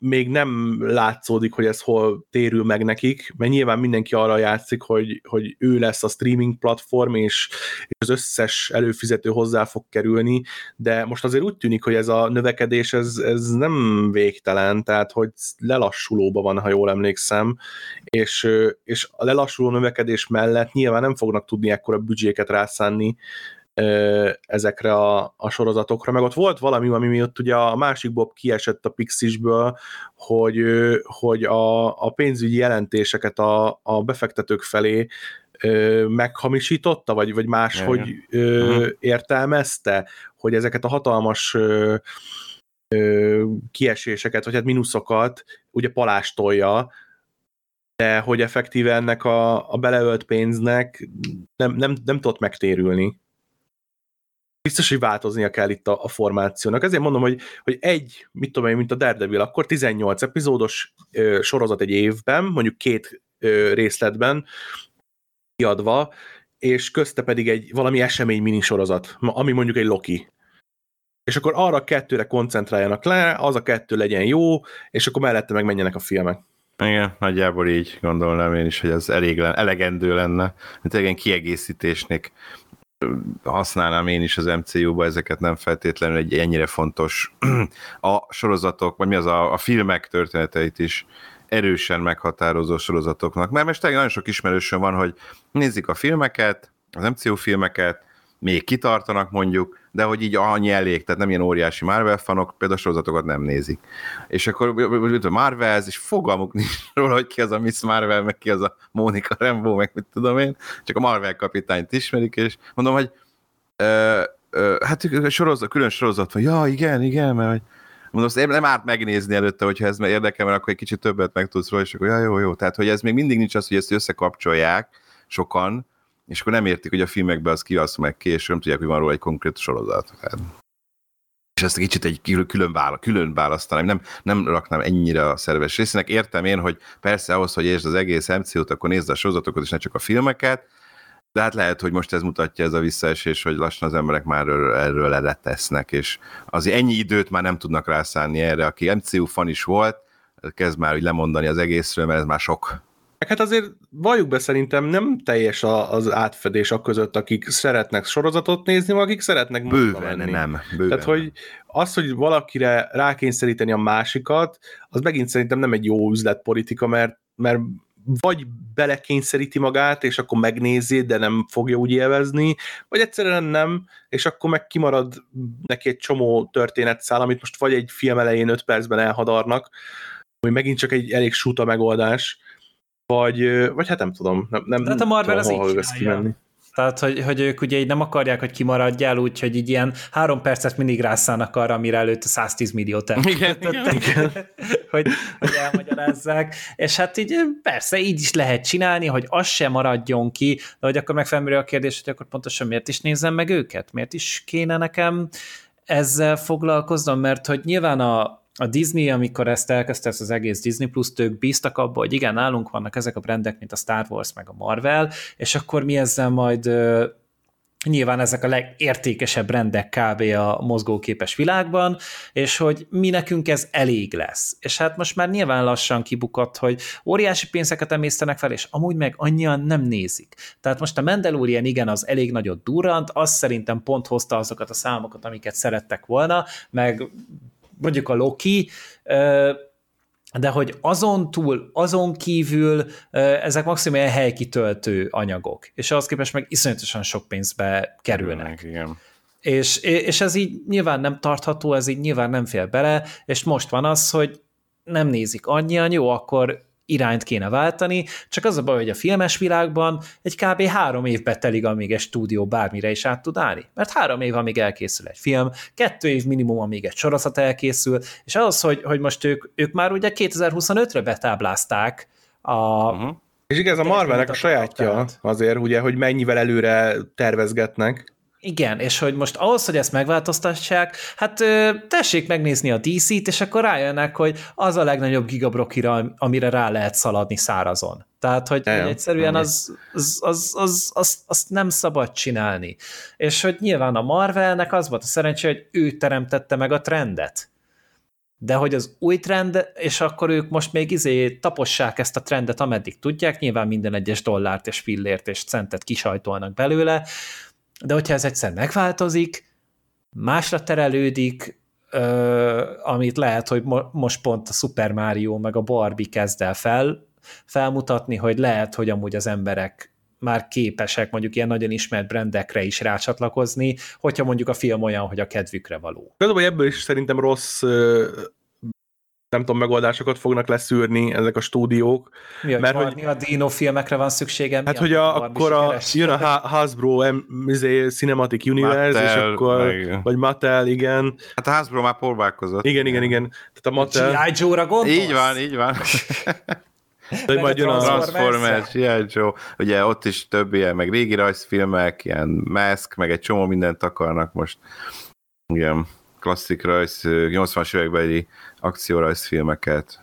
még nem látszódik, hogy ez hol térül meg nekik, mert nyilván mindenki arra játszik, hogy, hogy ő lesz a streaming platform, és, és az összes előfizető hozzá fog kerülni, de most azért úgy tűnik, hogy ez a növekedés, ez, ez nem végtelen, tehát hogy lelassulóban van, ha jól emlékszem, és, és a lelassuló növekedés mellett nyilván nem fognak tudni ekkora büdzséket rászánni ezekre a, a sorozatokra, meg ott volt valami, ami miatt ugye a másik Bob kiesett a Pixisből, hogy, hogy a, a pénzügyi jelentéseket a, a befektetők felé meghamisította, vagy, vagy máshogy ö, uh-huh. értelmezte, hogy ezeket a hatalmas ö, ö, kieséseket, vagy hát mínuszokat ugye palástolja, de hogy effektíve ennek a, a beleölt pénznek nem, nem, nem tudott megtérülni biztos, hogy változnia kell itt a, a formációnak. Ezért mondom, hogy, hogy egy, mit tudom én, mint a Daredevil, akkor 18 epizódos ö, sorozat egy évben, mondjuk két ö, részletben kiadva, és közte pedig egy valami esemény minisorozat, ami mondjuk egy Loki. És akkor arra a kettőre koncentráljanak le, az a kettő legyen jó, és akkor mellette meg menjenek a filmek. Igen, nagyjából így gondolnám én is, hogy ez elég elegendő lenne, mint egy kiegészítésnek használnám én is az MCU-ba ezeket nem feltétlenül egy ennyire fontos a sorozatok, vagy mi az a, a filmek történeteit is erősen meghatározó sorozatoknak. Mert most nagyon sok ismerősöm van, hogy nézik a filmeket, az MCU filmeket, még kitartanak mondjuk, de hogy így annyi elég, tehát nem ilyen óriási Marvel fanok, például sorozatokat nem nézik. És akkor a Marvel, és fogalmuk nincs róla, hogy ki az a Miss Marvel, meg ki az a Monica Rambo, meg mit tudom én, csak a Marvel kapitányt ismerik, és mondom, hogy ö, ö, hát sorozat, külön sorozat van, ja, igen, igen, mert hogy mondom, azt nem árt megnézni előtte, hogyha ez érdekel, mert akkor egy kicsit többet megtudsz róla, és akkor ja, jó, jó. Tehát, hogy ez még mindig nincs az, hogy ezt összekapcsolják sokan, és akkor nem értik, hogy a filmekben az ki az meg nem tudják, hogy van róla egy konkrét sorozat. Tehát, és ezt kicsit egy külön, vála, külön választanám, nem, nem raknám ennyire a szerves részének. Értem én, hogy persze ahhoz, hogy értsd az egész MCU-t, akkor nézd a sorozatokat, és ne csak a filmeket, de hát lehet, hogy most ez mutatja ez a visszaesés, hogy lassan az emberek már erről, leletesznek, és azért ennyi időt már nem tudnak rászállni erre, aki MCU fan is volt, kezd már úgy lemondani az egészről, mert ez már sok. Hát azért valljuk be, szerintem nem teljes az átfedés a között, akik szeretnek sorozatot nézni, akik szeretnek Bőven menni. nem. Bőven Tehát, hogy az, hogy valakire rákényszeríteni a másikat, az megint szerintem nem egy jó üzletpolitika, mert, mert vagy belekényszeríti magát, és akkor megnézi, de nem fogja úgy élvezni, vagy egyszerűen nem, és akkor meg kimarad neki egy csomó történetszál, amit most vagy egy film elején 5 percben elhadarnak, ami megint csak egy elég súta megoldás, vagy, vagy hát nem tudom, nem, nem hát a Marvel tudom, az így kimenni. Tehát, hogy, hogy ők ugye így nem akarják, hogy kimaradjál, úgyhogy így ilyen három percet mindig rászállnak arra, amire előtt 110 milliót elkötöttek, hogy, hogy elmagyarázzák. És hát így persze így is lehet csinálni, hogy az sem maradjon ki, de hogy akkor megfelelő a kérdés, hogy akkor pontosan miért is nézem meg őket? Miért is kéne nekem ezzel foglalkoznom? Mert hogy nyilván a, a Disney, amikor ezt elkezdte, ezt az egész Disney plus ők bíztak abba, hogy igen, nálunk vannak ezek a brandek, mint a Star Wars, meg a Marvel, és akkor mi ezzel majd nyilván ezek a legértékesebb rendek kb. a mozgóképes világban, és hogy mi nekünk ez elég lesz. És hát most már nyilván lassan kibukott, hogy óriási pénzeket emésztenek fel, és amúgy meg annyian nem nézik. Tehát most a Mandalorian igen, az elég nagyot durrant, az szerintem pont hozta azokat a számokat, amiket szerettek volna, meg mondjuk a Loki, de hogy azon túl, azon kívül ezek maximum ilyen helykitöltő anyagok, és ahhoz képest meg iszonyatosan sok pénzbe kerülnek. Igen. És, és ez így nyilván nem tartható, ez így nyilván nem fél bele, és most van az, hogy nem nézik annyian, jó, akkor irányt kéne váltani, csak az a baj, hogy a filmes világban egy kb. három évbe telik, amíg egy stúdió bármire is át tud állni. Mert három év, amíg elkészül egy film, kettő év minimum, amíg egy sorozat elkészül, és az, hogy, hogy most ők, ők már ugye 2025-re betáblázták a, uh-huh. És igaz, a Marvelnek a sajátja azért, ugye, hogy mennyivel előre tervezgetnek. Igen, és hogy most ahhoz, hogy ezt megváltoztassák, hát tessék megnézni a DC-t, és akkor rájönnek, hogy az a legnagyobb gigabrokira, amire rá lehet szaladni szárazon. Tehát, hogy, hogy egyszerűen az, az, az, az, az, azt nem szabad csinálni. És hogy nyilván a Marvelnek az volt a szerencsé, hogy ő teremtette meg a trendet. De hogy az új trend, és akkor ők most még izé tapossák ezt a trendet, ameddig tudják, nyilván minden egyes dollárt és fillért és centet kisajtolnak belőle, de hogyha ez egyszer megváltozik, másra terelődik, ö, amit lehet, hogy mo- most pont a Super Mario meg a Barbie kezd el fel, felmutatni, hogy lehet, hogy amúgy az emberek már képesek mondjuk ilyen nagyon ismert brendekre is rácsatlakozni, hogyha mondjuk a film olyan, hogy a kedvükre való. Igazából ebből is szerintem rossz nem tudom, megoldásokat fognak leszűrni ezek a stúdiók. Mi, mert hogy, mi a Dino filmekre van szükségem? Hát, hogy a, akkor a, jön a Hasbro M, izé, Cinematic Universe, Mattel, és akkor, meg... vagy Mattel, igen. Hát a Hasbro már próbálkozott. Igen, igen, igen. Tehát a Mattel... G.I. Joe-ra gondolsz? Így van, így van. De majd jön a Transformers, G.I. Joe. Ugye ott is több ilyen, meg régi rajzfilmek, ilyen Mask, meg egy csomó mindent akarnak most. Igen klasszik rajz, 80-as évekbeli akciórajzfilmeket,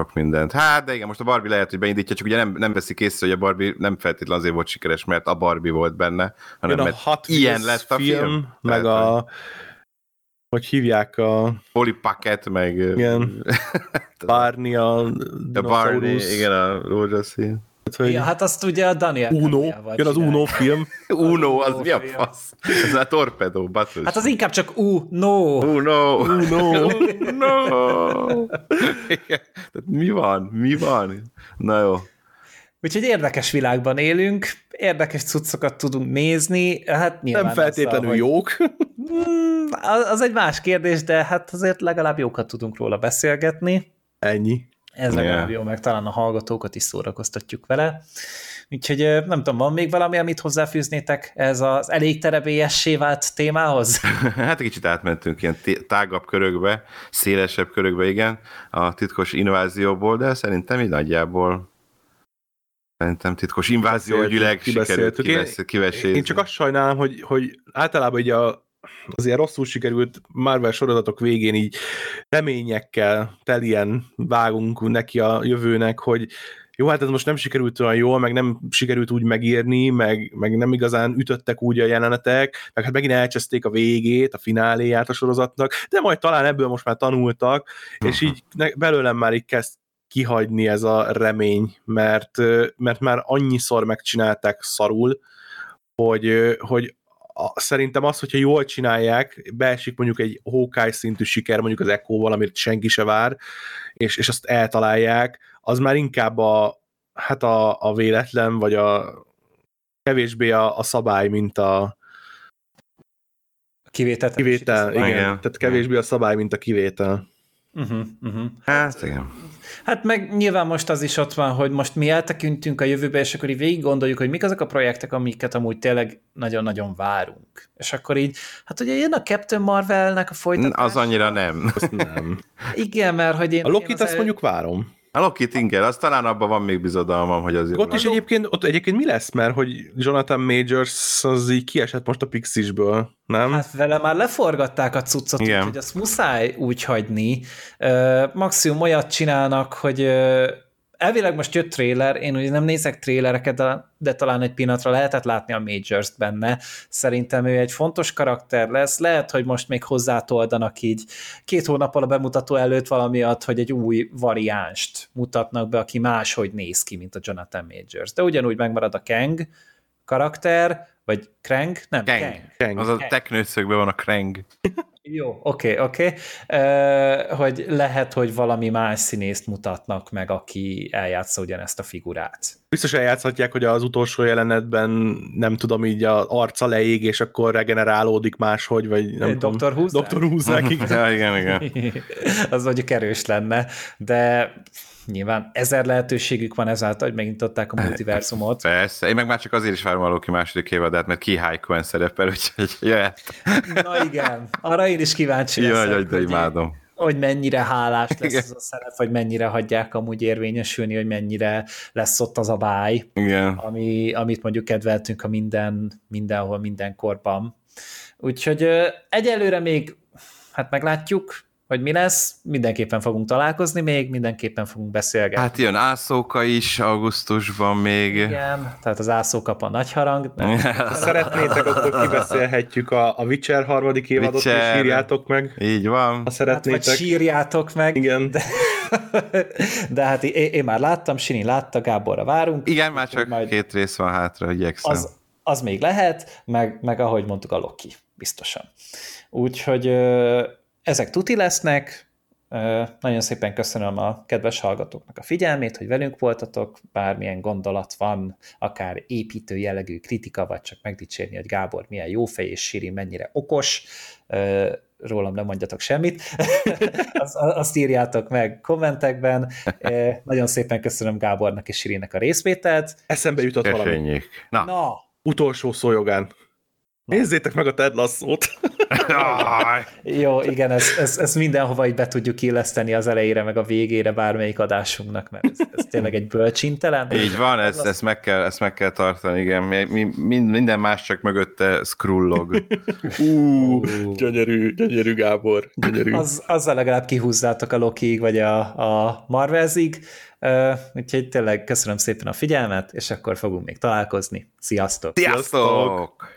sok mindent. Hát, de igen, most a Barbie lehet, hogy beindítja, csak ugye nem, nem veszik észre, hogy a Barbie nem feltétlenül azért volt sikeres, mert a Barbie volt benne, hanem mert Hot ilyen lett a film. film meg tehát, a hogy hívják a... Polly Pocket, meg... Igen. Barney, a... A Barney, igen, a rózsaszín. Hogy ja, hát azt ugye a Daniel Uno, jön az Uno film. Uno, az mi a fasz? Ez a torpedó, batus. Hát az inkább csak Uno. Uno. Uno. Uno. mi van? Mi van? Na jó. Úgyhogy érdekes világban élünk, érdekes cuccokat tudunk nézni, hát Nem feltétlenül azzal, jók. Hmm, az egy más kérdés, de hát azért legalább jókat tudunk róla beszélgetni. Ennyi. Ez legalább jó, meg talán a hallgatókat is szórakoztatjuk vele. Úgyhogy nem tudom, van még valami, amit hozzáfűznétek ez az elég terebélyessé vált témához? hát egy kicsit átmentünk ilyen tágabb körökbe, szélesebb körökbe, igen, a titkos invázióból, de szerintem így nagyjából Szerintem titkos invázió ügyileg sikerült kivesézni. Én, én csak azt sajnálom, hogy, hogy általában így a, az ilyen rosszul sikerült Marvel sorozatok végén így reményekkel telien vágunk neki a jövőnek, hogy jó, hát ez most nem sikerült olyan jól, meg nem sikerült úgy megírni, meg, meg nem igazán ütöttek úgy a jelenetek, meg hát megint elcseszték a végét, a fináléját a sorozatnak, de majd talán ebből most már tanultak, uh-huh. és így belőlem már így kezd kihagyni ez a remény, mert, mert már annyiszor megcsinálták szarul, hogy, hogy a, szerintem az, hogyha jól csinálják, beesik mondjuk egy Hawkeye szintű siker, mondjuk az Echo-val, amit senki se vár, és, és azt eltalálják, az már inkább a, hát a, a véletlen, vagy a kevésbé a, a szabály, mint a kivétel. Kivétel, igen. igen. Tehát kevésbé a szabály, mint a kivétel. Uh-huh, uh-huh. Hát igen. Hát meg nyilván most az is ott van, hogy most mi eltekintünk a jövőbe, és akkor így végig gondoljuk, hogy mik azok a projektek, amiket amúgy tényleg nagyon-nagyon várunk. És akkor így, hát ugye jön a Captain Marvelnek a folytatás. Az annyira nem. Azt nem. Igen, mert hogy én... A Lokit azt el... mondjuk várom. A Loki Tinker, az talán abban van még bizodalmam, hogy az Ott is egyébként, ott egyébként mi lesz, mert hogy Jonathan Majors az így kiesett most a Pixisből, nem? Hát vele már leforgatták a cuccot, Igen. hogy azt muszáj úgy hagyni. Maximum olyat csinálnak, hogy elvileg most jött trailer, én ugye nem nézek trailereket, de, de talán egy pillanatra lehetett látni a majors benne. Szerintem ő egy fontos karakter lesz. Lehet, hogy most még hozzátoldanak így két hónappal a bemutató előtt valamiatt, hogy egy új variánst mutatnak be, aki máshogy néz ki, mint a Jonathan Majors. De ugyanúgy megmarad a Kang karakter, vagy Krang? Nem, Kang. Kang. Kang. Az a teknőszögben van a Krang. Jó, oké, okay, oké. Okay. Uh, hogy lehet, hogy valami más színészt mutatnak meg, aki eljátsza ugyanezt a figurát. Biztos eljátszhatják, hogy az utolsó jelenetben nem tudom, így a arca leég, és akkor regenerálódik máshogy, vagy nem Doktor tudom. Húzzák? Doktor Húzzák, igen. ja, igen, igen. az mondjuk erős lenne, de nyilván ezer lehetőségük van ezáltal, hogy megnyitották a multiversumot. Persze, én meg már csak azért is várom a Loki második évadát, mert ki Haikuen szerepel, úgyhogy jöhet. Na igen, arra én is kíváncsi leszek. Jaj, de imádom hogy mennyire hálás lesz Igen. az a szerep, vagy mennyire hagyják amúgy érvényesülni, hogy mennyire lesz ott az a báj, Igen. Ami, amit mondjuk kedveltünk a minden, mindenhol, mindenkorban. Úgyhogy egyelőre még hát meglátjuk, hogy mi lesz, mindenképpen fogunk találkozni még, mindenképpen fogunk beszélgetni. Hát jön Ászóka is augusztusban még. Igen, tehát az Ászóka a nagy harang. De... szeretnétek, akkor kibeszélhetjük a, a Witcher harmadik évadot, Witcher. és írjátok meg. Így van. Ha szeretnétek. Hát, vagy sírjátok meg. Igen. De, de hát én, én már láttam, Sini látta, Gáborra várunk. Igen, már csak majd két rész van hátra, igyekszem. Az, az még lehet, meg, meg ahogy mondtuk, a Loki, biztosan. Úgyhogy ezek tuti lesznek, nagyon szépen köszönöm a kedves hallgatóknak a figyelmét, hogy velünk voltatok, bármilyen gondolat van, akár építő jellegű kritika, vagy csak megdicsérni, hogy Gábor milyen jó fej, és Siri mennyire okos, rólam nem mondjatok semmit, azt, azt írjátok meg kommentekben. Nagyon szépen köszönöm Gábornak és Sirinek a részvételt. Eszembe jutott Köszönjük. valami. Na. Na. Utolsó szójogán. Nézzétek meg a Ted Lasso-t! Jó, igen, ezt, ezt, ezt mindenhova így be tudjuk illeszteni az elejére, meg a végére bármelyik adásunknak, mert ez, ez tényleg egy bölcsintelen. Így van, ezt, ezt, meg kell, ezt meg kell tartani, igen. Mi, mi, minden más csak mögötte scrullog. Ú, gyönyörű, gyönyörű Gábor, gyönyörű. Az, azzal legalább kihúzzátok a Lokiig, vagy a, a Marvelzig, Uh, úgyhogy tényleg köszönöm szépen a figyelmet, és akkor fogunk még találkozni. Sziasztok! Sziasztok! Sziasztok!